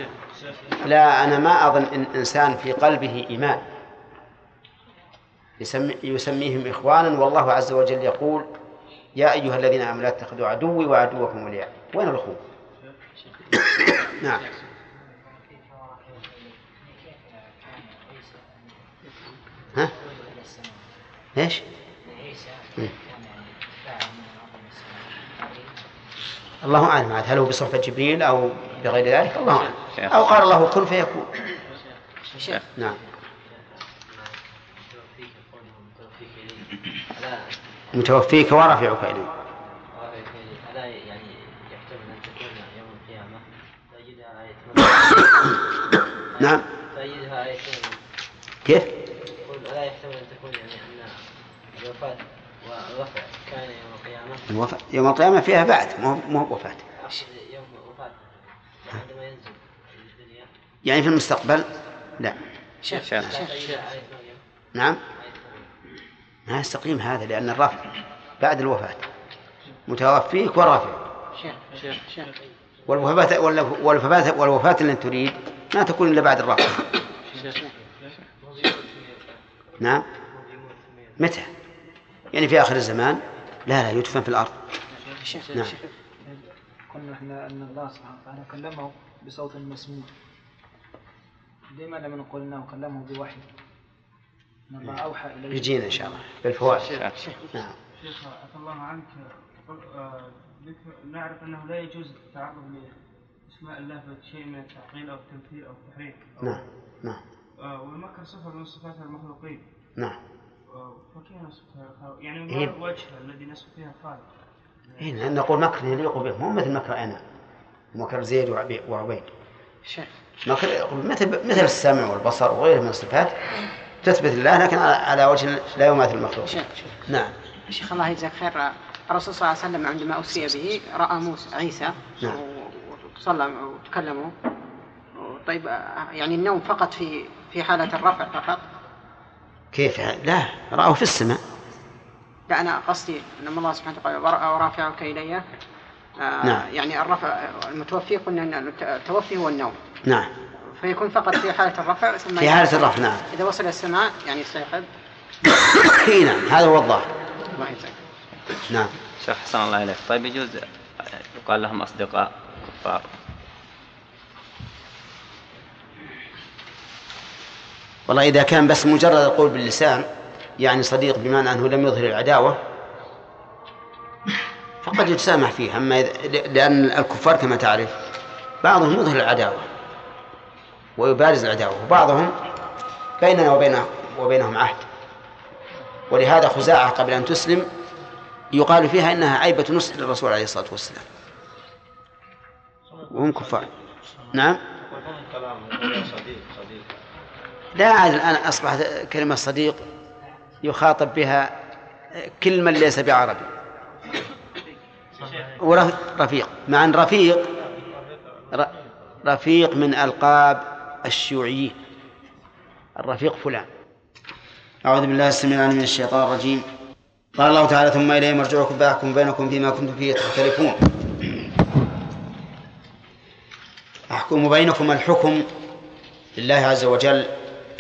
[SPEAKER 1] لا أنا ما أظن إن إنسان في قلبه إيمان. يسمي يسميهم إخوانا والله عز وجل يقول يا أيها الذين آمنوا لا تتخذوا عدوي وعدوكم أولياء وين الأخوة؟ نعم. ها؟ إيش؟ الله أعلم. عاد هل هو بصحبه جبريل أو بغير ذلك؟ الله أعلم. أو قال الله كن فيكون. نعم. متوفيك ورافعك إليه
[SPEAKER 4] ألا يعني يحتمل أن تكون يوم القيامة تجدها آية
[SPEAKER 1] نعم.
[SPEAKER 4] آيتين
[SPEAKER 1] كيف؟
[SPEAKER 4] يقول ألا يحتمل أن تكون يعني أن الوفاة والرفع كان يوم القيامة.
[SPEAKER 1] الوفاة يوم القيامة فيها بعد مو مو وفاة.
[SPEAKER 4] يوم الوفاة عندما ينزل الدنيا.
[SPEAKER 1] يعني في المستقبل؟ لا.
[SPEAKER 2] شيخ
[SPEAKER 4] مريم
[SPEAKER 1] نعم. ما يستقيم هذا لأن الرفع بعد الوفاة. متوفيك ورافع
[SPEAKER 2] شيخ شيخ شيخ
[SPEAKER 1] والوفاة والوفاة والوفاة التي تريد ما تكون إلا بعد الرفع نعم. متى؟ يعني في آخر الزمان؟ لا لا يدفن في الأرض. نعم.
[SPEAKER 7] قلنا إحنا أن الله سبحانه وتعالى كلمه بصوت مسموع. لما لم نقول إنه كلمه بوحي؟ إن الله أوحى إليه.
[SPEAKER 1] يجينا إن شاء الله. بالفوائد. نعم.
[SPEAKER 9] شيخ عفى الله عنك. نعرف أنه لا يجوز التعرض لاسماء الله بشيء من التعطيل أو التمثيل أو التحريف
[SPEAKER 1] نعم نعم.
[SPEAKER 9] آه، والمكر صفه من صفات المخلوقين.
[SPEAKER 1] نعم.
[SPEAKER 9] آه، فكيف نصفها الخالق؟ يعني
[SPEAKER 1] إيه.
[SPEAKER 9] الوجه الذي نصف فيها الخالق.
[SPEAKER 1] إيه نقول مكر يليق به مو مثل مكر أنا. مكر زيد وعبي- وعبيد. مكر مثل مثل السمع والبصر وغيره من الصفات تثبت لله لكن على- على وجه لا يماثل المخلوق.
[SPEAKER 10] شيخ
[SPEAKER 1] نعم.
[SPEAKER 10] شيخ الله يجزاك خير. الرسول صلى الله عليه وسلم عندما أسري به رأى موسى عيسى
[SPEAKER 1] نعم.
[SPEAKER 10] وصلى وتكلموا. طيب يعني النوم فقط في في حالة الرفع فقط؟
[SPEAKER 1] كيف؟ لا رأوا في السماء.
[SPEAKER 10] لا أنا قصدي أن الله سبحانه وتعالى ورأى ورافعك إلي. آه
[SPEAKER 1] نعم.
[SPEAKER 10] يعني الرفع المتوفي قلنا أن التوفي هو النوم.
[SPEAKER 1] نعم.
[SPEAKER 10] فيكون فقط في حالة الرفع ثم
[SPEAKER 1] في حالة الرفع نعم.
[SPEAKER 10] إذا وصل السماء يعني استيقظ
[SPEAKER 1] نعم هذا هو الظاهر.
[SPEAKER 10] الله يجزاك.
[SPEAKER 1] نعم.
[SPEAKER 11] شيخ حسن الله إليك طيب يجوز يقال لهم أصدقاء كفار.
[SPEAKER 1] والله إذا كان بس مجرد القول باللسان يعني صديق بمعنى أنه لم يظهر العداوة فقد يتسامح فيه أما لأن الكفار كما تعرف بعضهم يظهر العداوة ويبارز العداوة وبعضهم بيننا وبين وبينهم عهد. ولهذا خزاعة قبل أن تسلم يقال فيها إنها عيبة نصح للرسول عليه الصلاة والسلام. وهم كفار. نعم. لا عاد الآن أصبحت كلمة صديق يخاطب بها كل من ليس بعربي. ورفيق. مع أن رفيق رفيق من ألقاب الشيوعيين. الرفيق فلان. أعوذ بالله السميع العليم من الشيطان الرجيم. قال الله تعالى ثم إليه مرجعكم فأحكم بينكم فيما كنتم فيه تختلفون. أحكم بينكم الحكم لله عز وجل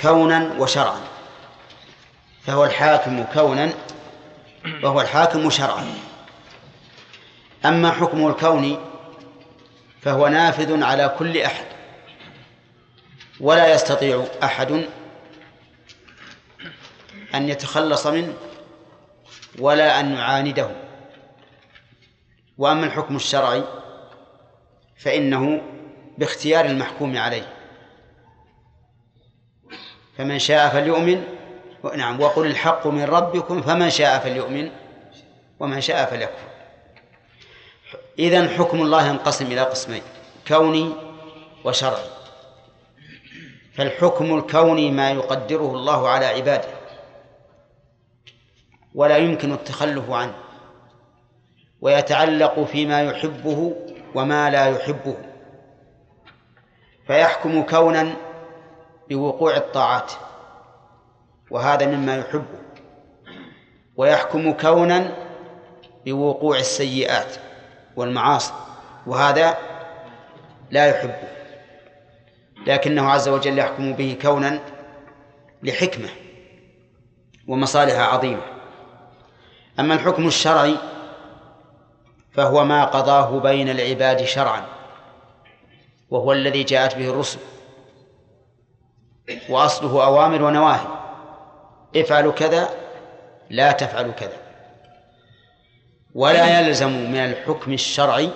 [SPEAKER 1] كونا وشرعا. فهو الحاكم كونا وهو الحاكم شرعا. أما حكمه الكوني فهو نافذ على كل أحد. ولا يستطيع أحد أن يتخلص منه ولا أن يعانده وأما الحكم الشرعي فإنه باختيار المحكوم عليه. فمن شاء فليؤمن نعم وقل الحق من ربكم فمن شاء فليؤمن ومن شاء فليكفر. إذن حكم الله ينقسم إلى قسمين كوني وشرعي. فالحكم الكوني ما يقدره الله على عباده. ولا يمكن التخلف عنه ويتعلق فيما يحبه وما لا يحبه فيحكم كونا بوقوع الطاعات وهذا مما يحبه ويحكم كونا بوقوع السيئات والمعاصي وهذا لا يحبه لكنه عز وجل يحكم به كونا لحكمة ومصالح عظيمة. أما الحكم الشرعي فهو ما قضاه بين العباد شرعا وهو الذي جاءت به الرسل وأصله أوامر ونواهي افعلوا كذا لا تفعلوا كذا. ولا يلزم من الحكم الشرعي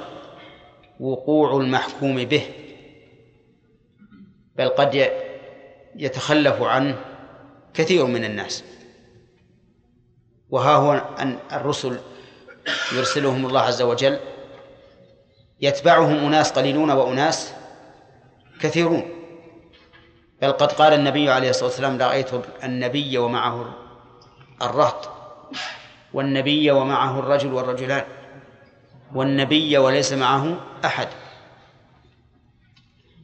[SPEAKER 1] وقوع المحكوم به بل قد يتخلف عنه كثير من الناس. وها هو أن الرسل يرسلهم الله عز وجل يتبعهم أناس قليلون وأناس كثيرون. بل قد قال النبي عليه الصلاة والسلام رأيت النبي ومعه الرهط والنبي ومعه الرجل والرجلان والنبي وليس معه أحد.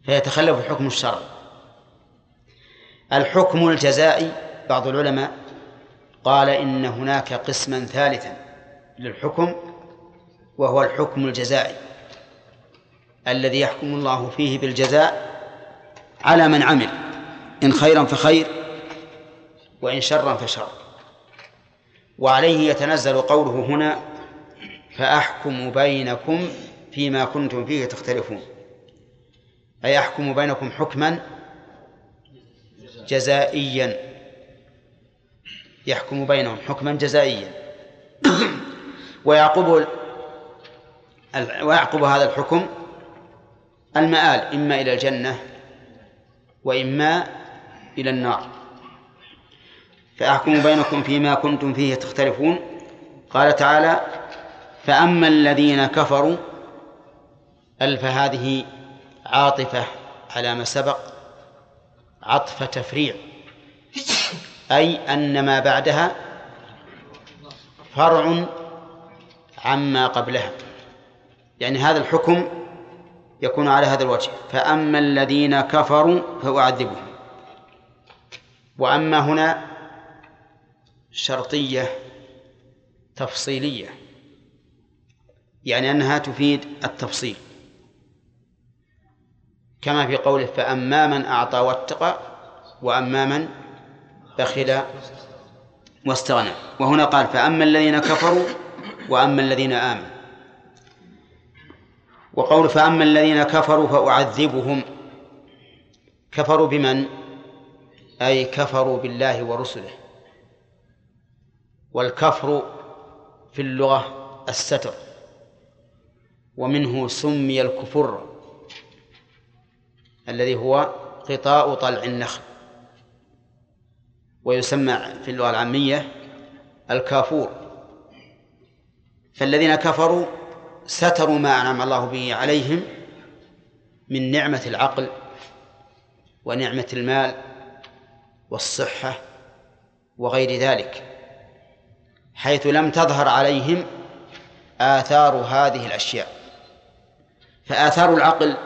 [SPEAKER 1] فيتخلف الحكم الشرعي الحكم الجزائي بعض العلماء قال إن هناك قسما ثالثا للحكم وهو الحكم الجزائي الذي يحكم الله فيه بالجزاء على من عمل إن خيرا فخير وإن شرا فشر وعليه يتنزل قوله هنا فأحكم بينكم فيما كنتم فيه تختلفون. أي أحكم بينكم حكما جزائيا. يحكم بينهم حكما جزائيا. ويعقب ويعقب هذا الحكم المآل إما إلى الجنة وإما إلى النار. فأحكم بينكم فيما كنتم فيه تختلفون. قال تعالى فأما الذين كفروا ألف هذه عاطفة على ما سبق عطف تفريع. أي أن ما بعدها فرع عما قبلها. يعني هذا الحكم يكون على هذا الوجه. فأما الذين كفروا فأعذبهم. وأما هنا شرطية تفصيلية. يعني أنها تفيد التفصيل. كما في قوله فأما من أعطى واتقى وأما من بخل واستغنى. وهنا قال فأما الذين كفروا وأما الذين آمنوا. وقول فأما الذين كفروا فأعذبهم. كفروا بمن؟ أي كفروا بالله ورسله. والكفر في اللغة الستر. ومنه سمي الكفر الذي هو قطاع طلع النخل. ويسمى في اللغة العامية الكافور. فالذين كفروا ستروا ما أنعم الله به عليهم من نعمة العقل ونعمة المال والصحة وغير ذلك حيث لم تظهر عليهم آثار هذه الأشياء. فآثار العقل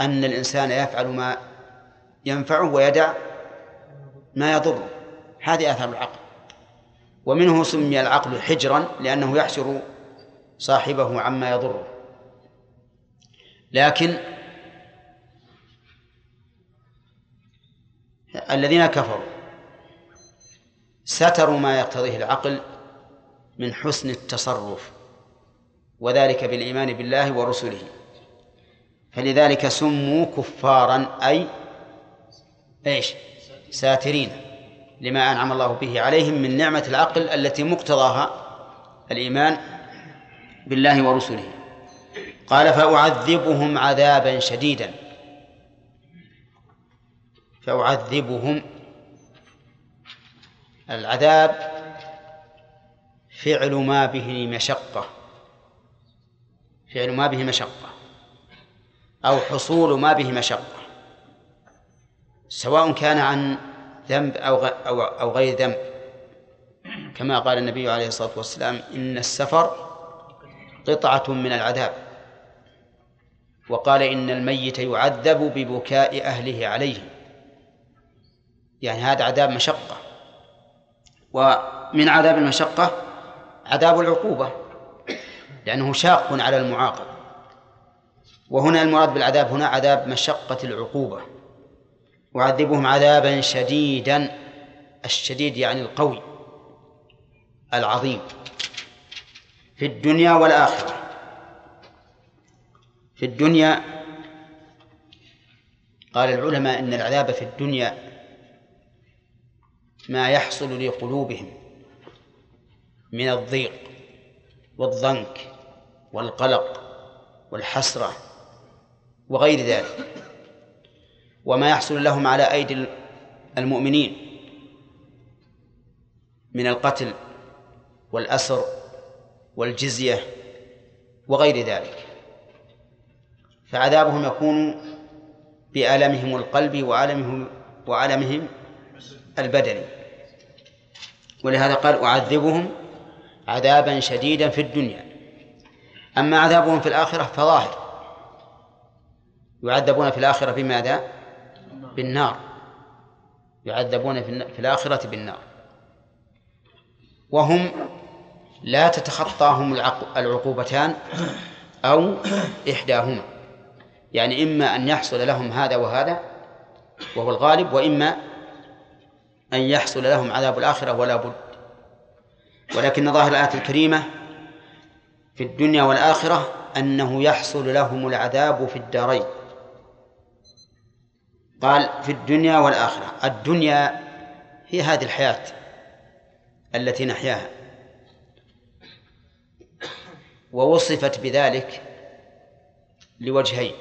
[SPEAKER 1] أن الإنسان يفعل ما ينفعه ويدع ما يضره هذه آثار العقل. ومنه سمي العقل حجرا لأنه يحجر صاحبه عما يضره. لكن الذين كفروا ستروا ما يقتضيه العقل من حسن التصرف وذلك بالإيمان بالله ورسله. فلذلك سموا كفارا أي إيش؟ ساترين لما أنعم الله به عليهم من نعمة العقل التي مقتضاها الإيمان بالله ورسله. قال فأعذبهم عذابا شديدا. فأعذبهم العذاب فعل ما به مشقة فعل ما به مشقة أو حصول ما به مشقة. سواء كان عن ذنب أو أو أو غير ذنب. كما قال النبي عليه الصلاة والسلام إن السفر قطعة من العذاب. وقال إن الميت يعذب ببكاء أهله عليه. يعني هذا عذاب مشقة. ومن عذاب المشقة عذاب العقوبة لأنه شاق على المعاقب. وهنا المراد بالعذاب هنا عذاب مشقة العقوبة. وعذبهم عذابا شديدا. الشديد يعني القوي العظيم. في الدنيا والآخرة. في الدنيا قال العلماء إن العذاب في الدنيا ما يحصل لقلوبهم من الضيق والضنك والقلق والحسرة وغير ذلك. وما يحصل لهم على أيدي المؤمنين من القتل والأسر والجزية وغير ذلك. فعذابهم يكون بألمهم القلب وألمهم وألمهم البدني. ولهذا قال أعذبهم عذابا شديدا في الدنيا. أما عذابهم في الآخرة فظاهر. يعذبون في الآخرة بماذا؟ بالنار. يعذبون في الآخرة بالنار. وهم لا تتخطاهم العقوبتان أو إحداهما. يعني إما أن يحصل لهم هذا وهذا وهو الغالب وإما أن يحصل لهم عذاب الآخرة ولا بد. ولكن ظاهر الآية الكريمة في الدنيا والآخرة أنه يحصل لهم العذاب في الدارين. قال في الدنيا والآخرة. الدنيا هي هذه الحياة التي نحياها. ووصفت بذلك لوجهين.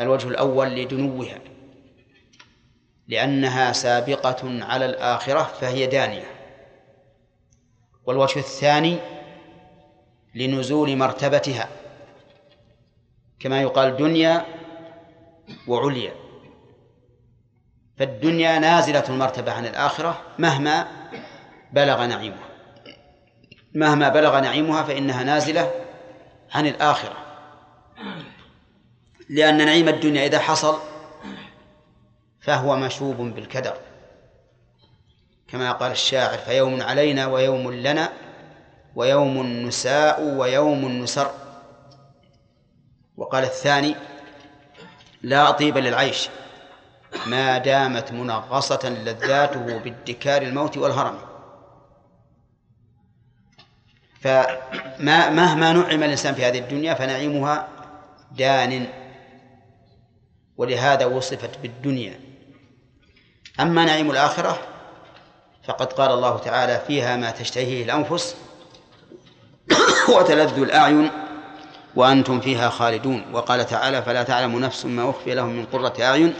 [SPEAKER 1] الوجه الأول لدنوها لأنها سابقة على الآخرة فهي دانية. والوجه الثاني لنزول مرتبتها كما يقال دنيا وعليا. فالدنيا نازلة المرتبة عن الآخرة مهما بلغ نعيمها. مهما بلغ نعيمها فإنها نازلة عن الآخرة. لأن نعيم الدنيا إذا حصل فهو مشوب بالكدر. كما قال الشاعر فيوم علينا ويوم لنا ويوم نساء ويوم نسر. وقال الثاني لا طيب للعيش. ما دامت منغصة لذاته بادكار الموت والهرم. فما مهما نعم الإنسان في هذه الدنيا فنعيمها دان ولهذا وصفت بالدنيا. أما نعيم الآخرة فقد قال الله تعالى فيها ما تشتهيه الأنفس وتلذ الأعين وأنتم فيها خالدون. وقال تعالى فلا تعلم نفس ما أخفي لهم من قرة أعين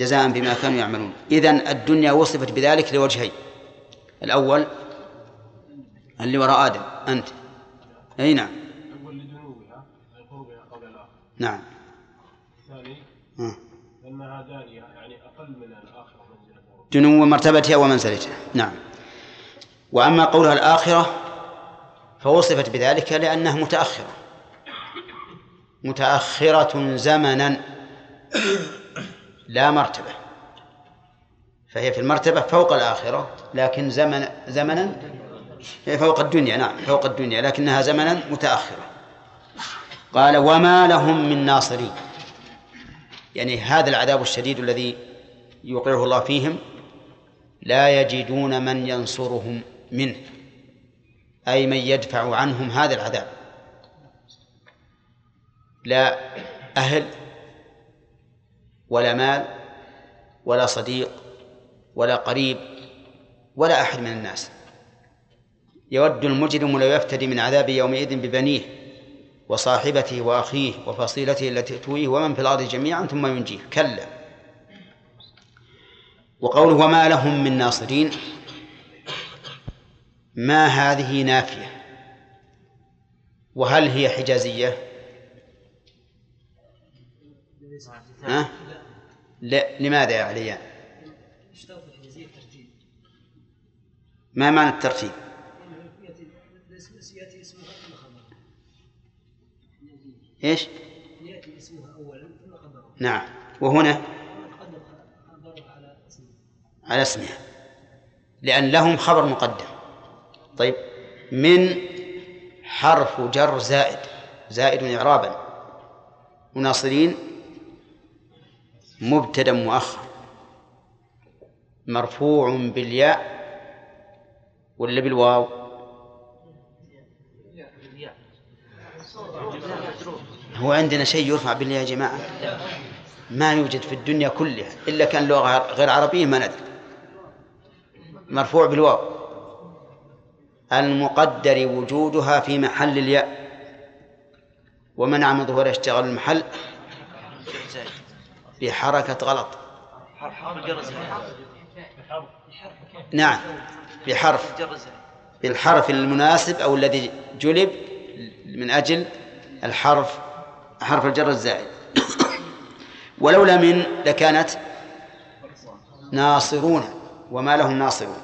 [SPEAKER 1] جزاء بما كانوا يعملون. إذن الدنيا وصفت بذلك لوجهين. الأول اللي وراء آدم. أنت. أي نعم. نعم.
[SPEAKER 12] الثاني أنها دانية يعني أقل من الآخرة
[SPEAKER 1] دنو مرتبتها ومنزلتها. نعم. وأما قولها الآخرة فوصفت بذلك لأنها متأخرة. متأخرة زمنا. لا مرتبة. فهي في المرتبة فوق الآخرة لكن زمن زمنا فوق الدنيا نعم فوق الدنيا لكنها زمنا متأخرة. قال وما لهم من ناصرين. يعني هذا العذاب الشديد الذي يوقعه الله فيهم لا يجدون من ينصرهم منه أي من يدفع عنهم هذا العذاب. لا أهل ولا مال ولا صديق ولا قريب ولا أحد من الناس. يود المجرم لو يفتدي من عذاب يومئذ ببنيه وصاحبته وأخيه وفصيلته التي تؤويه ومن في الأرض جميعا ثم ينجيه. كلا. وقوله وما لهم من ناصرين ما هذه نافية؟ وهل هي حجازية؟ ها؟ لا لماذا يا عليان ما معنى الترتيب؟ إيش؟
[SPEAKER 8] ياتي اسمها اولا ثم
[SPEAKER 1] نعم. وهنا؟
[SPEAKER 8] على اسمها.
[SPEAKER 1] لأن لهم خبر مقدم. طيب. من حرف جر زائد. زائد إعرابا. مناصرين مبتدا مؤخر. مرفوع بالياء ولا بالواو؟ هو عندنا شيء يرفع بالياء يا جماعة. ما يوجد في الدنيا كلها إلا كان لغة غير عربية ما ندري. مرفوع بالواو. المقدر وجودها في محل الياء. ومنع من ظهور اشتغال المحل. بحركة غلط. نعم بحرف. بالحرف المناسب أو الذي جلب من أجل الحرف حرف الجر الزائد. ولولا من لكانت ناصرون وما لهم ناصرون.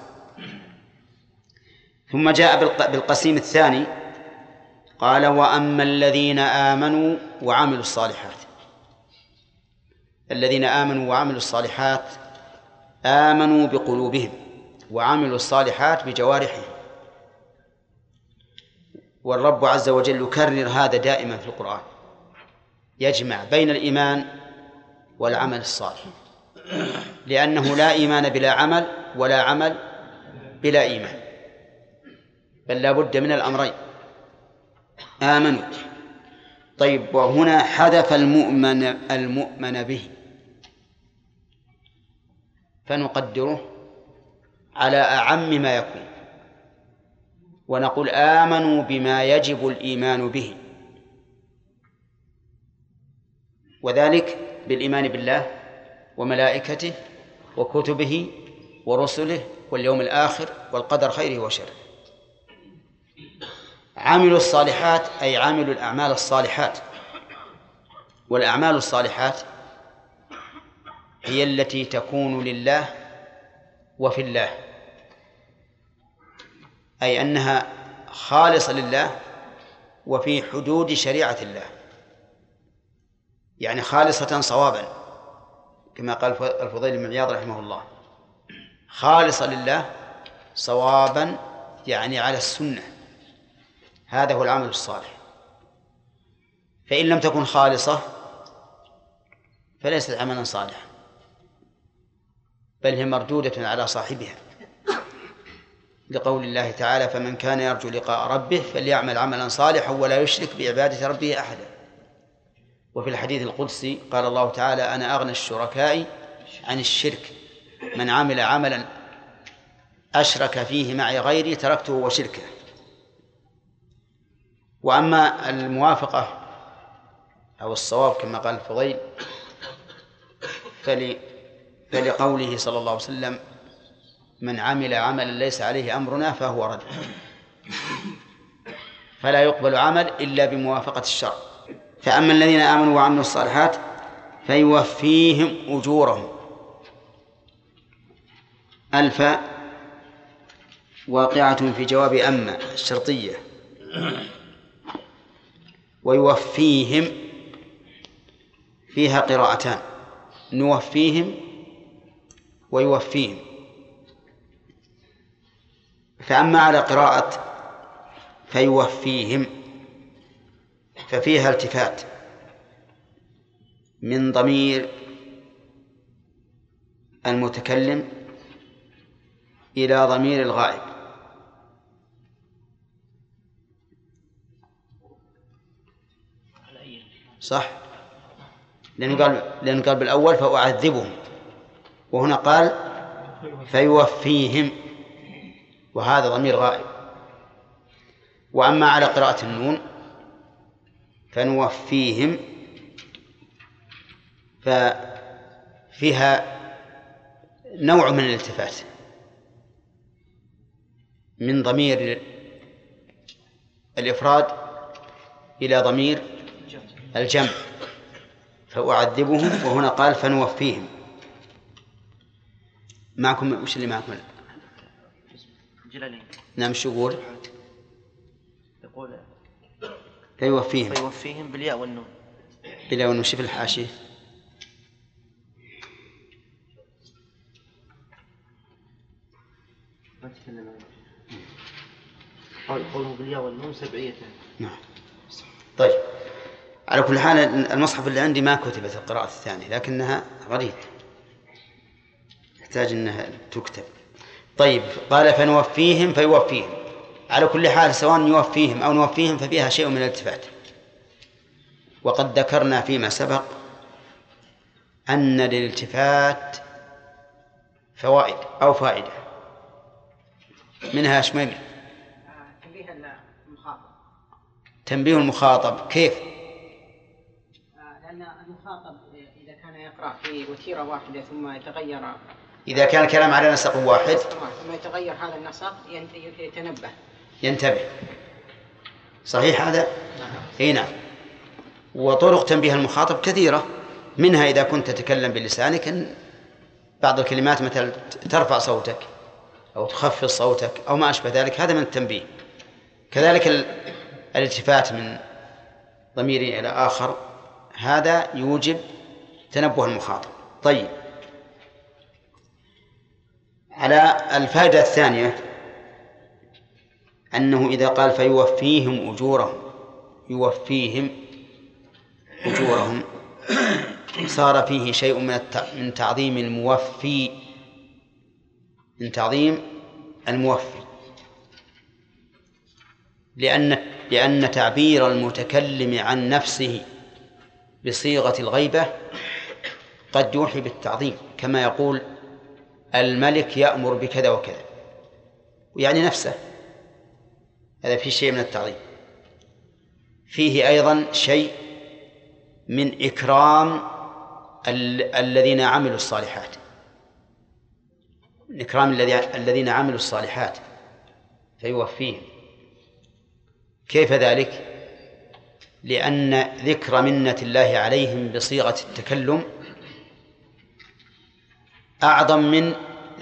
[SPEAKER 1] ثم جاء بالق- بالقسيم الثاني قال وأما الذين آمنوا وعملوا الصالحات. الذين آمنوا وعملوا الصالحات آمنوا بقلوبهم وعملوا الصالحات بجوارحهم. والرب عز وجل يكرر هذا دائما في القرآن. يجمع بين الإيمان والعمل الصالح. لأنه لا إيمان بلا عمل ولا عمل بلا إيمان. بل لا بد من الأمرين. آمنوا. طيب وهنا حذف المؤمن المؤمن به. فنقدره على أعم ما يكون. ونقول آمنوا بما يجب الإيمان به. وذلك بالإيمان بالله وملائكته وكتبه ورسله واليوم الآخر والقدر خيره وشره. عملوا الصالحات أي عملوا الأعمال الصالحات. والأعمال الصالحات هي التي تكون لله وفي الله. أي أنها خالصة لله وفي حدود شريعة الله. يعني خالصة صوابا كما قال الفضيل بن عياض رحمه الله. خالصة لله صوابا يعني على السنة. هذا هو العمل الصالح. فإن لم تكن خالصة فليست عملا صالحا. بل هي مردودة على صاحبها. لقول الله تعالى فمن كان يرجو لقاء ربه فليعمل عملا صالحا ولا يشرك بعبادة ربه أحدا. وفي الحديث القدسي قال الله تعالى أنا أغنى الشركاء عن الشرك. من عمل عملا أشرك فيه معي غيري تركته وشركه. وأما الموافقة أو الصواب كما قال الفضيل فلقوله صلى الله عليه وسلم من عمل عملا ليس عليه أمرنا فهو رد. فلا يقبل عمل إلا بموافقة الشرع. فأما الذين آمنوا وعملوا الصالحات فيوفيهم أجورهم. ألف واقعة في جواب أما الشرطية. ويوفيهم فيها قراءتان. نوفيهم ويوفيهم. فأما على قراءة فيوفيهم. ففيها التفات من ضمير المتكلم إلى ضمير الغائب. صح؟ لأنه قال لأنه قال بالأول فأعذبهم. وهنا قال فيوفيهم وهذا ضمير غائب. وأما على قراءة النون فنوفيهم ففيها نوع من الالتفات من ضمير الإفراد إلى ضمير الجمع فأعذبهم وهنا قال فنوفيهم. معكم وش اللي معكم؟
[SPEAKER 3] جلالين.
[SPEAKER 1] نعم شو يقول؟
[SPEAKER 3] يقول
[SPEAKER 1] فيوفيهم.
[SPEAKER 3] فيوفيهم بالياء والنون.
[SPEAKER 1] بالياء والنون شوف الحاشية.
[SPEAKER 3] ما تكلم قال قوله بالياء والنون سبعية.
[SPEAKER 1] نعم. طيب. على كل حال المصحف اللي عندي ما كتبت القراءة الثانية لكنها غريب يحتاج إنها تكتب. طيب قال فنوفيهم فيوفيهم. على كل حال سواء يوفيهم أو نوفيهم ففيها شيء من الالتفات. وقد ذكرنا فيما سبق أن للالتفات فوائد أو فائدة. منها شمال
[SPEAKER 10] تنبيه المخاطب.
[SPEAKER 1] تنبيه المخاطب. كيف؟
[SPEAKER 10] لأن المخاطب إذا كان يقرأ في وتيرة واحدة ثم يتغير
[SPEAKER 1] إذا كان الكلام على نسق واحد.
[SPEAKER 10] ثم يتغير هذا النسق يتنبه.
[SPEAKER 1] ينتبه. صحيح هذا؟ إي نعم. وطرق تنبيه المخاطب كثيرة. منها إذا كنت تتكلم بلسانك إن بعض الكلمات مثل ترفع صوتك أو تخفض صوتك أو ما أشبه ذلك هذا من التنبيه. كذلك الالتفات من ضمير إلى آخر هذا يوجب تنبه المخاطب. طيب. على الفائدة الثانية أنه إذا قال فيوفيهم أجورهم يوفيهم أجورهم صار فيه شيء من من تعظيم الموفي من تعظيم الموفي. لأن لأن تعبير المتكلم عن نفسه بصيغة الغيبة قد يوحي بالتعظيم كما يقول الملك يأمر بكذا وكذا. يعني نفسه. هذا فيه شيء من التعظيم. فيه أيضا شيء من إكرام ال- الذين عملوا الصالحات. من إكرام الذين عملوا الصالحات. فيوفيهم. كيف ذلك؟ لأن ذكر منة الله عليهم بصيغة التكلم أعظم من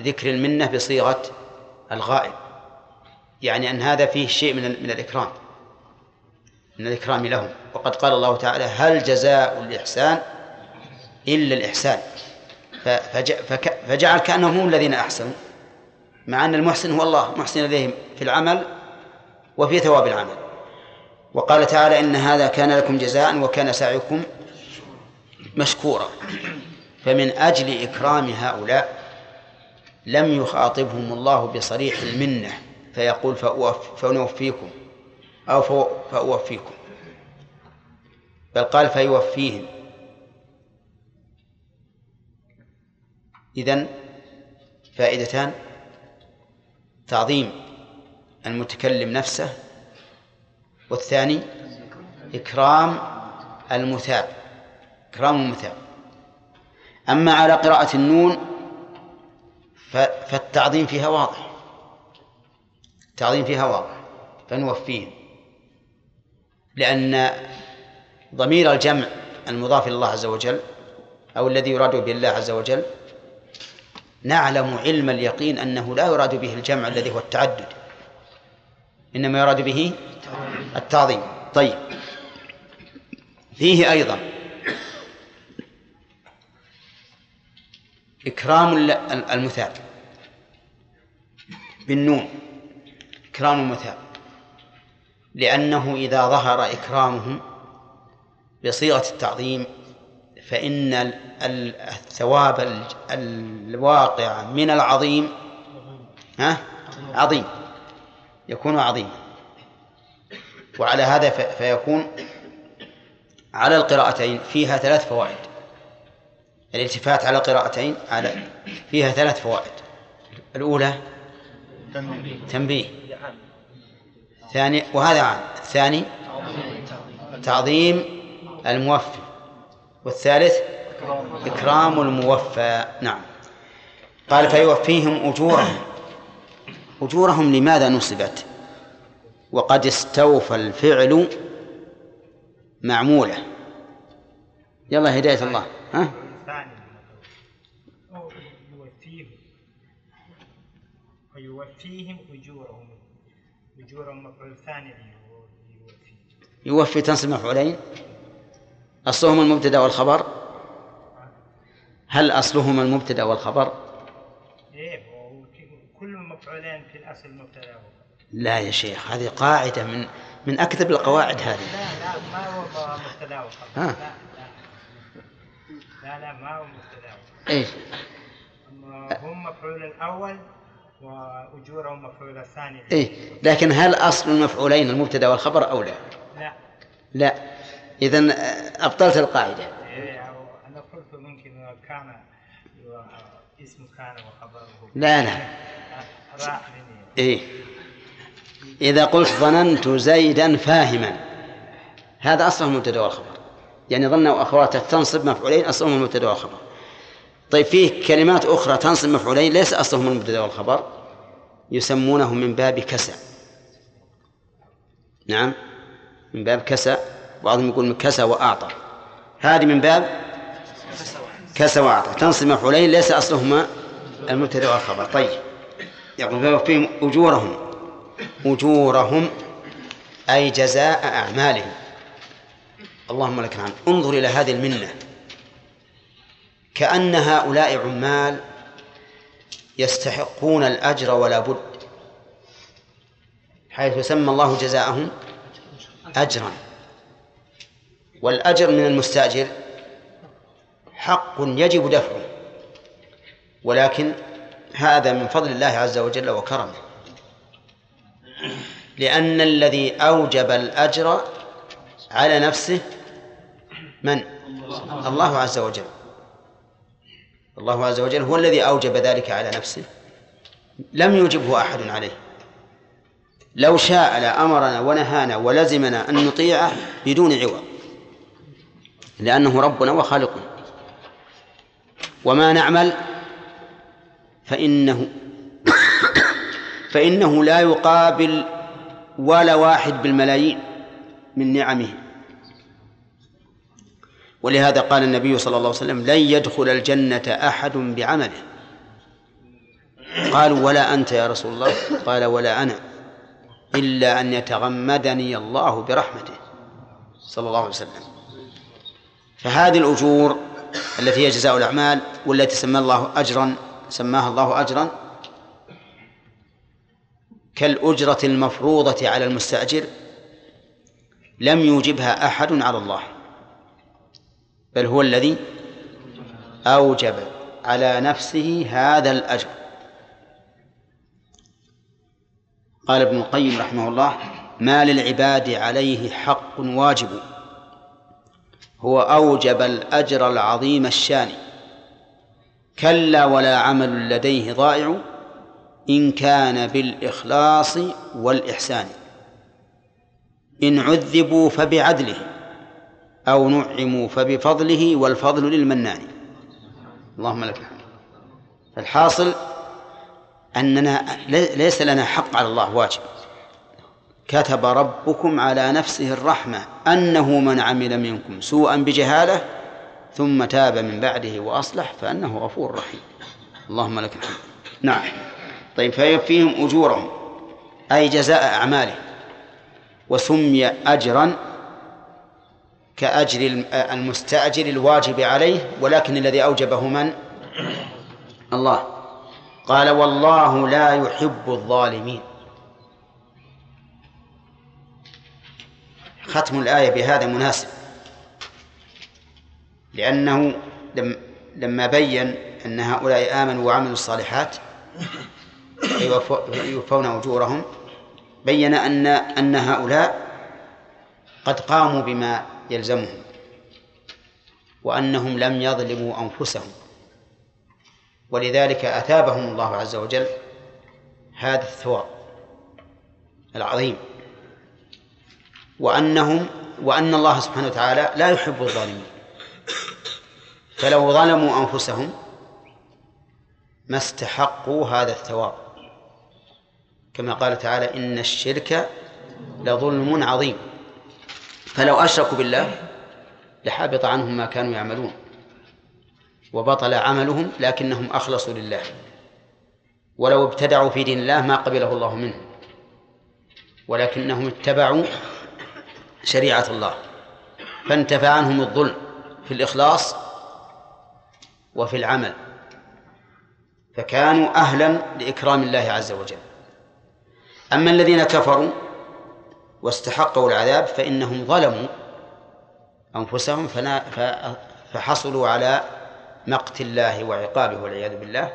[SPEAKER 1] ذكر المنة بصيغة الغائب. يعني أن هذا فيه شيء من من الإكرام من الإكرام لهم. وقد قال الله تعالى هل جزاء الإحسان إلا الإحسان فجعل كأنهم هم الذين أحسنوا مع أن المحسن هو الله محسن إليهم في العمل وفي ثواب العمل. وقال تعالى إن هذا كان لكم جزاء وكان سعيكم مشكورا. فمن أجل إكرام هؤلاء لم يخاطبهم الله بصريح المنة فيقول فنوفيكم أو فأوفيكم. بل قال فيوفيهم. إذن فائدتان تعظيم المتكلم نفسه والثاني إكرام المثاب إكرام المثاب. أما على قراءة النون فالتعظيم فيها واضح. التعظيم فيها واضح فنوفيهم لأن ضمير الجمع المضاف إلى الله عز وجل أو الذي يراد به الله عز وجل نعلم علم اليقين أنه لا يراد به الجمع الذي هو التعدد. إنما يراد به التعظيم. طيب. فيه أيضا إكرام ال- المثاب. بالنون. إكرام المثاب. لأنه إذا ظهر إكرامهم بصيغة التعظيم فإن ال- ال- الثواب ال- الواقع من العظيم ها؟ عظيم. يكون عظيما وعلى هذا فيكون على القراءتين فيها ثلاث فوائد. الالتفات على قراءتين على فيها ثلاث فوائد. الأولى تنبيه. ثاني وهذا عام. الثاني تعظيم الموفي. والثالث إكرام الموفى. نعم. قال فيوفيهم أجورهم. أجورهم لماذا نصبت؟ وقد استوفى الفعل معموله. يلا هداية الله. ها
[SPEAKER 13] ثاني أو يوفيهم ويوفيهم أجورهم. أجورهم مفعول ثاني يوفي
[SPEAKER 1] يوفي تنصب مفعولين. أصلهما المبتدأ والخبر. هل أصلهما المبتدأ والخبر؟
[SPEAKER 13] إيه كل مفعولين في الأصل مبتدأ
[SPEAKER 1] لا يا شيخ هذه قاعدة من من أكذب القواعد هذه.
[SPEAKER 13] لا لا ما هو مبتدأ وخبر
[SPEAKER 1] ها.
[SPEAKER 13] لا لا. ما هو مبتدأ
[SPEAKER 1] إيش
[SPEAKER 13] هم مفعول الأول وأجورهم مفعول الثاني
[SPEAKER 1] إيه لكن هل أصل المفعولين المبتدأ والخبر أو لا؟
[SPEAKER 13] لا.
[SPEAKER 1] لا. إذا أبطلت القاعدة.
[SPEAKER 13] إيه أنا قلت ممكن كان اسم كان وخبره.
[SPEAKER 1] لا لا.
[SPEAKER 13] مني
[SPEAKER 1] إيه. إذا قلت ظننت زيدا فاهما هذا أصله المبتدأ والخبر. يعني ظن وأخواته تنصب مفعولين أصلهم المبتدأ والخبر. طيب فيه كلمات أخرى تنصب مفعولين ليس أصلهم المبتدأ والخبر يسمونه من باب كسى نعم من باب كسى بعضهم يقول من كسى وأعطى. هذه من باب كسى وأعطى. تنصب مفعولين ليس أصلهما المبتدأ والخبر. طيب يقول فيوفيهم أجورهم. أجورهم أي جزاء أعمالهم. اللهم لك الحمد. انظر إلى هذه المنة. كأن هؤلاء عمال يستحقون الأجر ولا بد حيث سمى الله جزاءهم أجرا. والأجر من المستأجر حق يجب دفعه ولكن هذا من فضل الله عز وجل وكرمه. لأن الذي أوجب الأجر على نفسه من؟ الله عز وجل. الله عز وجل هو الذي أوجب ذلك على نفسه. لم يوجبه أحد عليه. لو شاء لأمرنا ونهانا ولزمنا أن نطيعه بدون عوض. لأنه ربنا وخالقنا. وما نعمل؟ فإنه فإنه لا يقابل ولا واحد بالملايين من نعمه. ولهذا قال النبي صلى الله عليه وسلم لن يدخل الجنة أحد بعمله. قالوا ولا أنت يا رسول الله. قال ولا أنا إلا أن يتغمدني الله برحمته. صلى الله عليه وسلم. فهذه الأجور التي هي جزاء الأعمال والتي سمى الله أجرا سماها الله أجرا كالأجرة المفروضة على المستأجر لم يوجبها أحد على الله. بل هو الذي أوجب على نفسه هذا الأجر. قال ابن القيم رحمه الله ما للعباد عليه حق واجب هو أوجب الأجر العظيم الشان. كلا ولا عمل لديه ضائع إن كان بالإخلاص والإحسان. إن عذبوا فبعدله. أو نعموا فبفضله والفضل للمنان. اللهم لك الحمد. فالحاصل أننا ليس لنا حق على الله واجب. كتب ربكم على نفسه الرحمة أنه من عمل منكم سوءا بجهالة ثم تاب من بعده وأصلح فأنه غفور رحيم. اللهم لك الحمد. نعم. طيب فيوفيهم أجورهم أي جزاء أعمالهم وسمي أجرا كأجر المستأجر الواجب عليه ولكن الذي أوجبه من؟ الله. قال والله لا يحب الظالمين. ختم الآية بهذا مناسب. لأنه لم لما بين أن هؤلاء آمنوا وعملوا الصالحات يوفون أجورهم بين أن أن هؤلاء قد قاموا بما يلزمهم وأنهم لم يظلموا أنفسهم. ولذلك أثابهم الله عز وجل هذا الثواب العظيم. وأنهم وأن الله سبحانه وتعالى لا يحب الظالمين. فلو ظلموا أنفسهم ما استحقوا هذا الثواب. كما قال تعالى إن الشرك لظلم عظيم. فلو أشركوا بالله لحبط عنهم ما كانوا يعملون وبطل عملهم لكنهم أخلصوا لله ولو ابتدعوا في دين الله ما قبله الله منهم ولكنهم اتبعوا شريعة الله فانتفى عنهم الظلم في الإخلاص وفي العمل فكانوا أهلا لإكرام الله عز وجل أما الذين كفروا واستحقوا العذاب فإنهم ظلموا أنفسهم فحصلوا على مقت الله وعقابه والعياذ بالله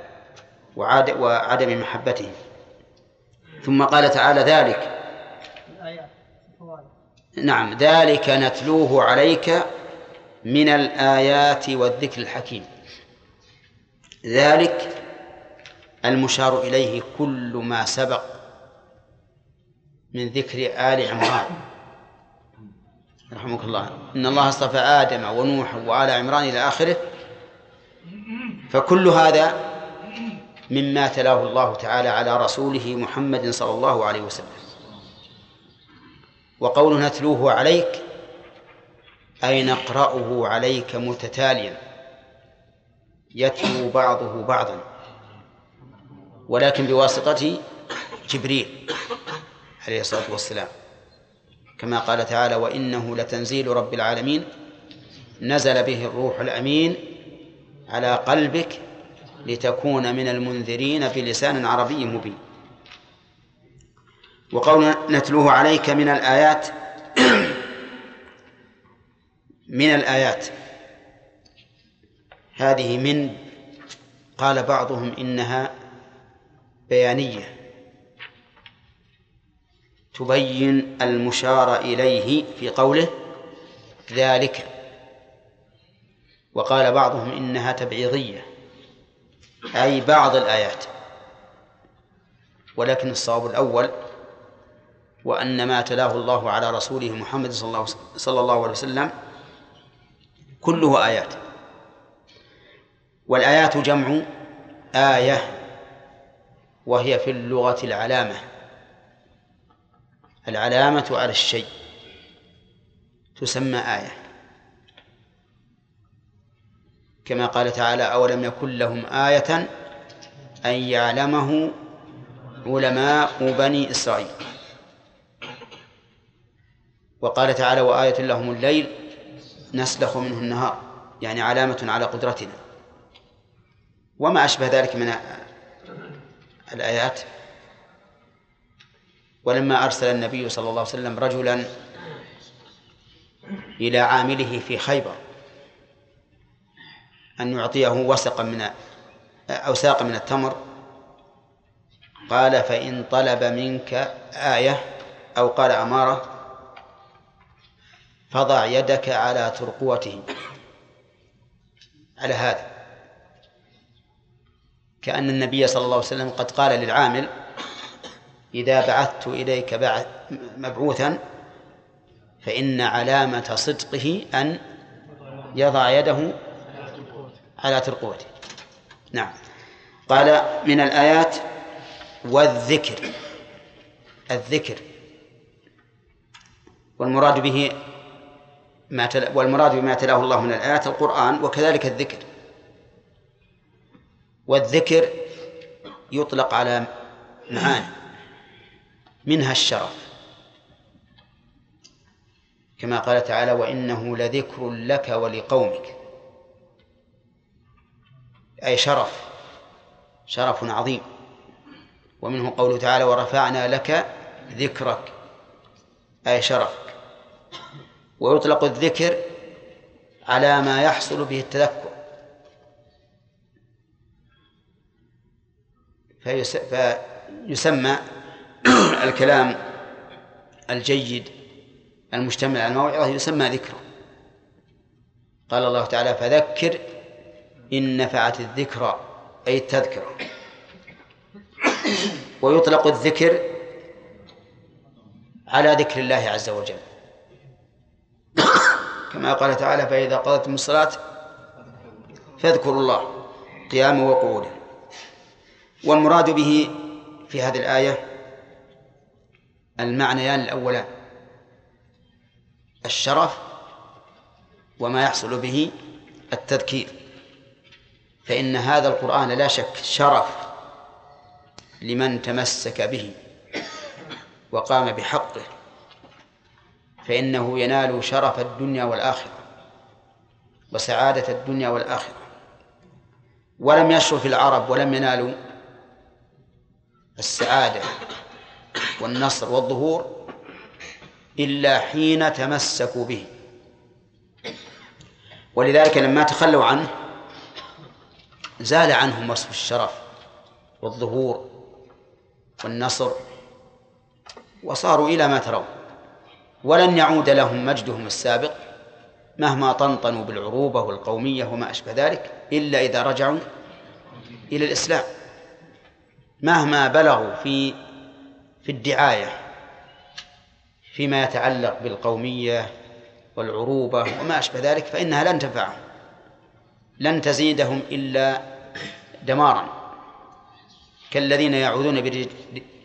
[SPEAKER 1] وعدم محبته ثم قال تعالى ذلك. نعم ذلك نتلوه عليك من الآيات والذكر الحكيم. ذلك المشار إليه كل ما سبق من ذكر آل عمران. رحمك الله. إن الله اصطفى آدم ونوح وآل عمران إلى آخره. فكل هذا مما تلاه الله تعالى على رسوله محمد صلى الله عليه وسلم. وقوله نتلوه عليك أي نقرأه عليك متتاليا. يتلو بعضه بعضا. ولكن بواسطة جبريل. عليه الصلاة والسلام. كما قال تعالى وإنه لتنزيل رب العالمين نزل به الروح الأمين على قلبك لتكون من المنذرين بلسان عربي مبين. وقول نتلوه عليك من الآيات من الآيات. هذه من قال بعضهم إنها بيانية. تبين المشار إليه في قوله ذلك. وقال بعضهم إنها تبعيضية أي بعض الآيات ولكن الصواب الأول وأن ما تلاه الله على رسوله محمد صلى الله, عليه وسلم كله آيات. والآيات جمع آية وهي في اللغة العلامة. العلامة على الشيء. تسمى آية. كما قال تعالى أولم يكن لهم آية أن يعلمه علماء بني إسرائيل. وقال تعالى وآية لهم الليل نسلخ منه النهار. يعني علامة على قدرتنا. وما أشبه ذلك من الآيات. ولما أرسل النبي صلى الله عليه وسلم رجلا إلى عامله في خيبر أن يعطيه وسقا من أو ساقا من التمر قال فإن طلب منك آية أو قال أمارة فضع يدك على ترقوته على هذا. كأن النبي صلى الله عليه وسلم قد قال للعامل إذا بعثت إليك بعث مبعوثا فإن علامة صدقه أن يضع يده على ترقوته نعم. قال من الآيات والذكر. الذكر. والمراد به ما تل... والمراد بما تلاه الله من الآيات القرآن وكذلك الذكر. والذكر يطلق على معاني. منها الشرف. كما قال تعالى وإنه لذكر لك ولقومك. أي شرف شرف عظيم. ومنه قوله تعالى ورفعنا لك ذكرك. أي شرفك. ويطلق الذكر على ما يحصل به التذكر. فيس... فيسمى الكلام الجيد المشتمل على الموعظة يسمى ذكرا قال الله تعالى فذكر إن نفعت الذكرى أي التذكرة. ويطلق الذكر على ذكر الله عز وجل. كما قال تعالى فإذا قضيتم الصلاة فاذكروا الله قياما وقعودا والمراد به في هذه الآية المعنيان الأولان. الشرف وما يحصل به التذكير. فإن هذا القرآن لا شك شرف لمن تمسك به وقام بحقه فإنه ينال شرف الدنيا والآخرة وسعادة الدنيا والآخرة. ولم يشرف العرب ولم ينالوا السعادة. والنصر والظهور إلا حين تمسكوا به. ولذلك لما تخلوا عنه زال عنهم وصف الشرف والظهور والنصر وصاروا إلى ما ترون. ولن يعود لهم مجدهم السابق مهما طنطنوا بالعروبة والقومية وما أشبه ذلك إلا إذا رجعوا إلى الإسلام. مهما بلغوا في في الدعاية فيما يتعلق بالقومية والعروبة وما أشبه ذلك فإنها لن تنفعهم لن تزيدهم إلا دمارا. كالذين يعوذون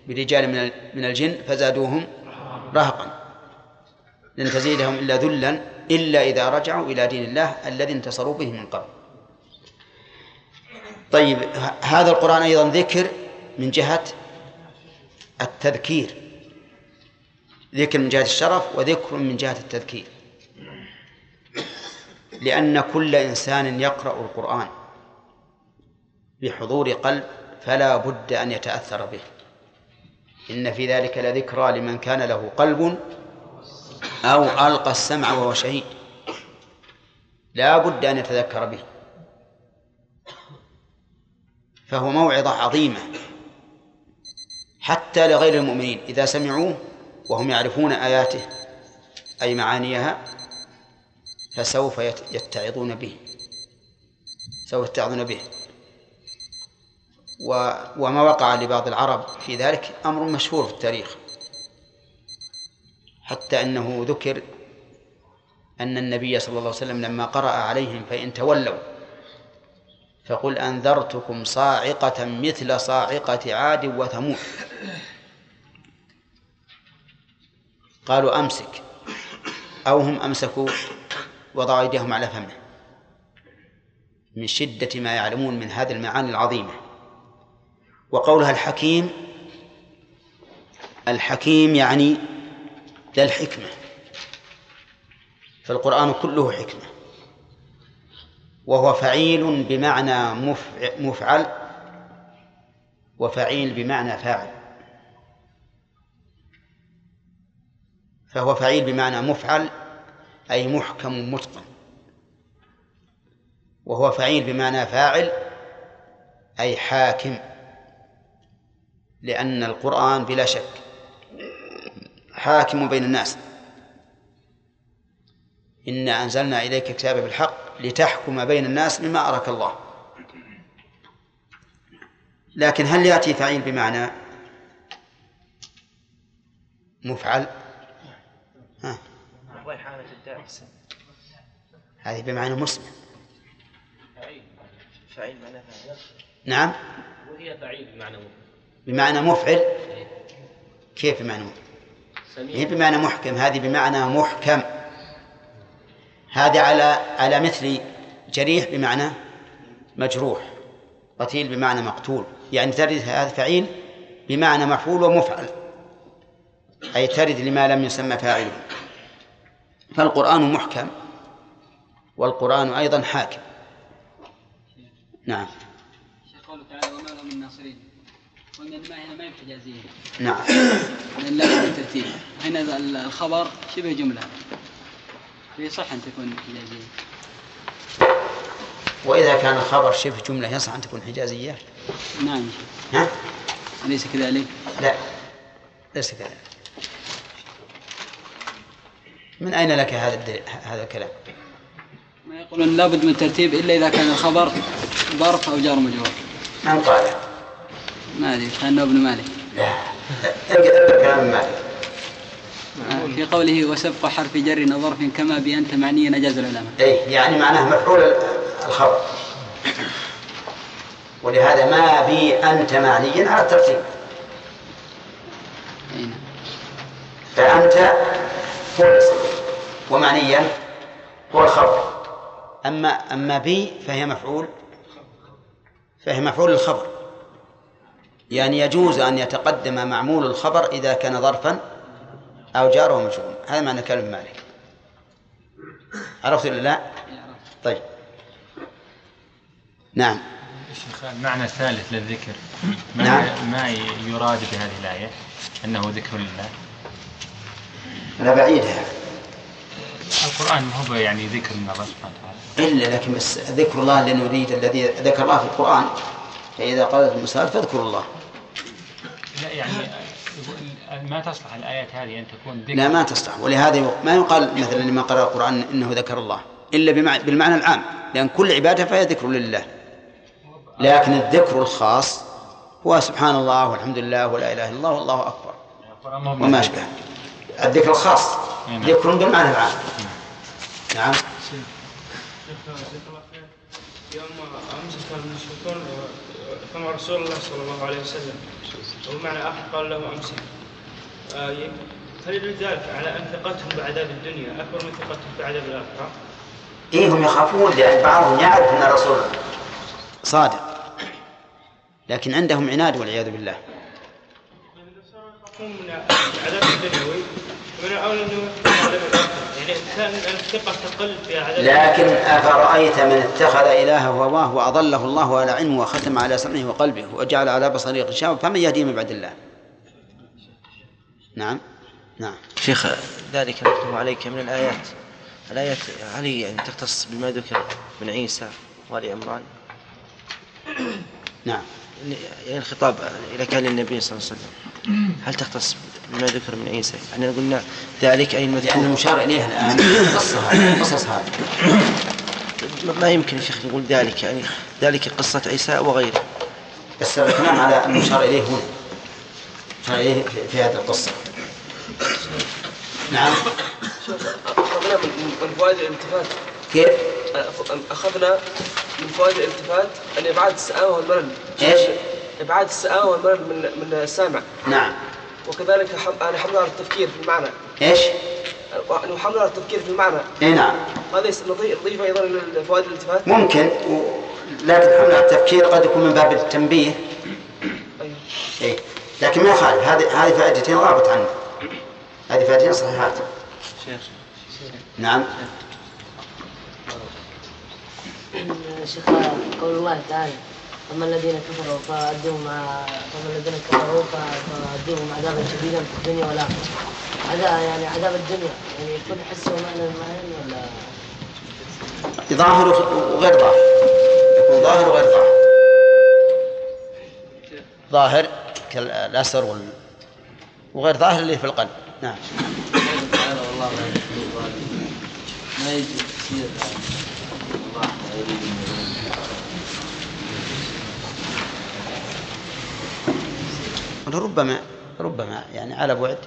[SPEAKER 1] برجال من الجن فزادوهم رهقا. لن تزيدهم إلا ذلا إلا إذا رجعوا إلى دين الله الذي انتصروا به من قبل. طيب هذا القرآن أيضا ذكر من جهة التذكير. ذكر من جهة الشرف وذكر من جهة التذكير. لأن كل إنسان يقرأ القرآن بحضور قلب فلا بد أن يتأثر به. إن في ذلك لذكرى لمن كان له قلب أو ألقى السمع وهو شهيد. لا بد أن يتذكر به. فهو موعظة عظيمة. حتى لغير المؤمنين إذا سمعوه وهم يعرفون آياته أي معانيها فسوف يتعظون به. سوف يتعظون به. وما وقع لبعض العرب في ذلك أمر مشهور في التاريخ. حتى أنه ذكر أن النبي صلى الله عليه وسلم لما قرأ عليهم فإن تولوا فقل أنذرتكم صاعقة مثل صاعقة عاد وثمود. قالوا أمسك. أو هم أمسكوا وضعوا أيديهم على فمه. من شدة ما يعلمون من هذه المعاني العظيمة. وقولها الحكيم الحكيم يعني ذا الحكمة. فالقرآن كله حكمة. وهو فعيل بمعنى مفعل وفعيل بمعنى فاعل. فهو فعيل بمعنى مفعل أي محكم متقن. وهو فعيل بمعنى فاعل أي حاكم لأن القرآن بلا شك حاكم بين الناس. إنا أنزلنا إليك كتابا بالحق لتحكم بين الناس بما أراك الله. لكن هل يأتي فعيل بمعنى مفعل؟ ها. هذه بمعنى مسلم.
[SPEAKER 5] فعيل معنى فاعل
[SPEAKER 1] نعم.
[SPEAKER 5] وهي فعيل بمعنى
[SPEAKER 1] بمعنى مفعل كيف بمعنى مفعل؟ هي بمعنى محكم. هذه بمعنى محكم. هذه على على مثل جريح بمعنى مجروح قتيل بمعنى مقتول. يعني ترد هذا فعيل بمعنى مفعول ومفعل أي ترد لما لم يسمى فاعله فالقرآن محكم والقرآن أيضا حاكم. نعم.
[SPEAKER 14] قوله تعالى وما لهم قلنا الماء هنا ما
[SPEAKER 1] نعم.
[SPEAKER 14] هنا ال- الخبر شبه جملة. يصح أن تكون حجازية
[SPEAKER 1] وإذا كان الخبر شبه جملة يصح أن تكون حجازية
[SPEAKER 14] نعم
[SPEAKER 1] ها؟
[SPEAKER 14] أليس كذلك؟
[SPEAKER 1] لا ليس كذلك من أين لك هذا الد- هذا الكلام؟
[SPEAKER 14] ما يقولون لابد من الترتيب إلا إذا كان الخبر ظرف أو جار مجرور
[SPEAKER 1] من قال؟
[SPEAKER 14] ما أدري كان ابن مالك
[SPEAKER 1] لا ابدأ كلام مالك
[SPEAKER 14] آه، في قوله وسبق حرف جر ظرف كما بأنت معني نجاز العلماء.
[SPEAKER 1] أي يعني معناه مفعول الخبر ولهذا ما بي أنت معنيا على الترتيب. فأنت هو الاسم ومعنيا هو الخبر أما أما بي فهي مفعول فهي مفعول الخبر. يعني يجوز أن يتقدم معمول الخبر إذا كان ظرفا أو جار ومجرور هذا معنى كلام مالك. عرفت ولا لا؟ طيب. نعم.
[SPEAKER 15] شيخ المعنى الثالث للذكر. ما,
[SPEAKER 1] نعم.
[SPEAKER 15] ما يراد بهذه الآية؟ أنه ذكر لله.
[SPEAKER 1] لا بعيدها.
[SPEAKER 15] القرآن ما هو يعني ذكر من الله سبحانه وتعالى؟
[SPEAKER 1] إلا لكن بس ذكر الله اللي نريد الذي ذكر الله في القرآن. فإذا قالت المسألة فاذكروا الله.
[SPEAKER 15] لا يعني ما تصلح الآيات هذه أن تكون ذكر؟
[SPEAKER 1] لا ما تصلح. ولهذا ما يقال مثلا لمن قرأ القرآن إنه ذكر الله إلا بمع- بالمعنى العام لأن كل عبادة فهي ذكر لله. لكن الذكر الخاص هو سبحان الله والحمد لله ولا إله إلا الله والله أكبر. وما أشبه. الذكر الخاص
[SPEAKER 15] نعم.
[SPEAKER 1] ذكر بالمعنى العام. نعم.
[SPEAKER 9] يوم أمس كان المشركون كما رسول الله صلى الله عليه وسلم ومعنى آخر قال له أمسك هل يدل ذلك على أن ثقتهم بعذاب الدنيا أكبر من ثقتهم بعذاب الآخرة؟
[SPEAKER 1] إيه هم يخافون لأن بعضهم يعرف أن الرسول صادق. لكن عندهم عناد والعياذ بالله.
[SPEAKER 9] يخافون من العذاب الدنيوي ومن عذاب الآخرة. يعني عذاب
[SPEAKER 1] لكن أفرأيت من اتخذ إلهه هواه وأضله الله على علمه وختم على سمعه وقلبه وجعل على بصره غشاوة فمن يهديه من بعد الله؟ نعم. نعم.
[SPEAKER 16] شيخ ذلك نتلو عليك من الآيات. الآيات هل هي يعني تختص بما ذكر من عيسى وآل عمران.
[SPEAKER 1] نعم.
[SPEAKER 16] يعني الخطاب إذا كان للنبي صلى الله عليه وسلم. هل تختص بما ذكر من عيسى؟ يعني قلنا ذلك أي المذكور
[SPEAKER 1] لأن المشار إليه الآن. قصة هذه قصص هذه.
[SPEAKER 16] ما- يمكن يا شيخ نقول ذلك يعني ذلك قصة عيسى وغيره.
[SPEAKER 1] بس الكلام على المشار إليه هنا. المشار إليه في- في هذه القصة. نعم.
[SPEAKER 17] أخذنا من من فوائد الالتفات.
[SPEAKER 1] كيف؟
[SPEAKER 17] أخذنا من فوائد الالتفات أن إبعاد السآمة والملل
[SPEAKER 1] إيش؟
[SPEAKER 17] إبعاد السآمة والملل من من السامع.
[SPEAKER 1] نعم.
[SPEAKER 17] وكذلك حم... أنا حمل على التفكير في المعنى.
[SPEAKER 1] إيش؟
[SPEAKER 17] أنه حمل على التفكير في المعنى.
[SPEAKER 1] إي نعم.
[SPEAKER 17] هذا نضيف أيضا لفوائد الالتفات.
[SPEAKER 1] ممكن. و... لكن حمل على التفكير قد يكون من باب التنبيه.
[SPEAKER 17] أيوه.
[SPEAKER 1] إيه. لكن ما يخالف. هذه هذه فائدتين غابت عنه. هذه فائدتين صحيحات.
[SPEAKER 16] شيخ
[SPEAKER 1] نعم
[SPEAKER 18] شيخ قول الله تعالى أما الذين كفروا فأدوهم فأما الذين كفروا فأدوهم عذابا شديدا في الدنيا والآخرة. هذا يعني عذاب الدنيا. يعني يكون حس ومعنى المعنى ولا؟
[SPEAKER 1] ظاهر وغير ظاهر. يكون ظاهر وغير ظاهر. ظاهر كالأسر. وغير ظاهر اللي في القلب. نعم.
[SPEAKER 14] تعالى والله لا يحب الظالمين ما يجوز تفسير الله لا يريد
[SPEAKER 1] ربما ربما يعني على بعد.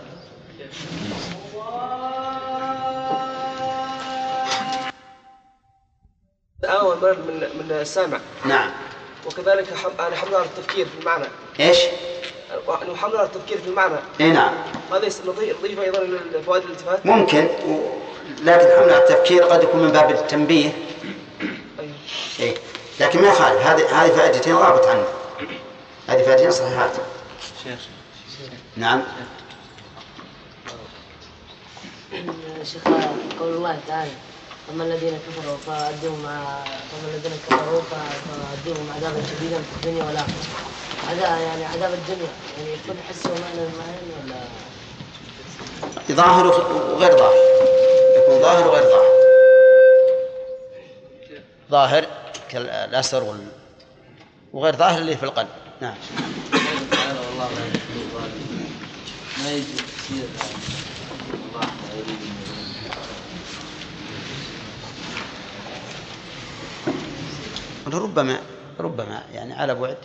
[SPEAKER 17] والملل من من السامع
[SPEAKER 1] نعم.
[SPEAKER 17] وكذلك حم... أنا حمل على التفكير في المعنى. إيش؟ على التفكير في المعنى.
[SPEAKER 1] إي نعم.
[SPEAKER 17] هذا نضيف أيضا لفوائد الالتفات
[SPEAKER 1] ممكن. و... لكن حمل على التفكير قد يكون من باب التنبيه.
[SPEAKER 17] أيوه.
[SPEAKER 1] إيه لكن ما يخالف. هذه هذه فائدتين غابت عنه. هذه فائدتين صحيحات.
[SPEAKER 16] شيخ.
[SPEAKER 1] نعم.
[SPEAKER 18] شيخ قول الله تعالى. أما الذين كفروا فأدوهم فأما الذين كفروا فأدوهم عذابا شديدا في الدنيا والآخرة عذاب يعني عذاب الدنيا. يعني يكون حسي ومعنى معين ولا
[SPEAKER 1] ظاهر وغير ظاهر. يكون ظاهر وغير ظاهر. ظاهر كالأسر وال... وغير ظاهر اللي في القلب. نعم.
[SPEAKER 19] تعالى والله لا يحب الظالمين ما يجوز تصير الله لا يريد
[SPEAKER 1] ربما ربما يعني على بعد.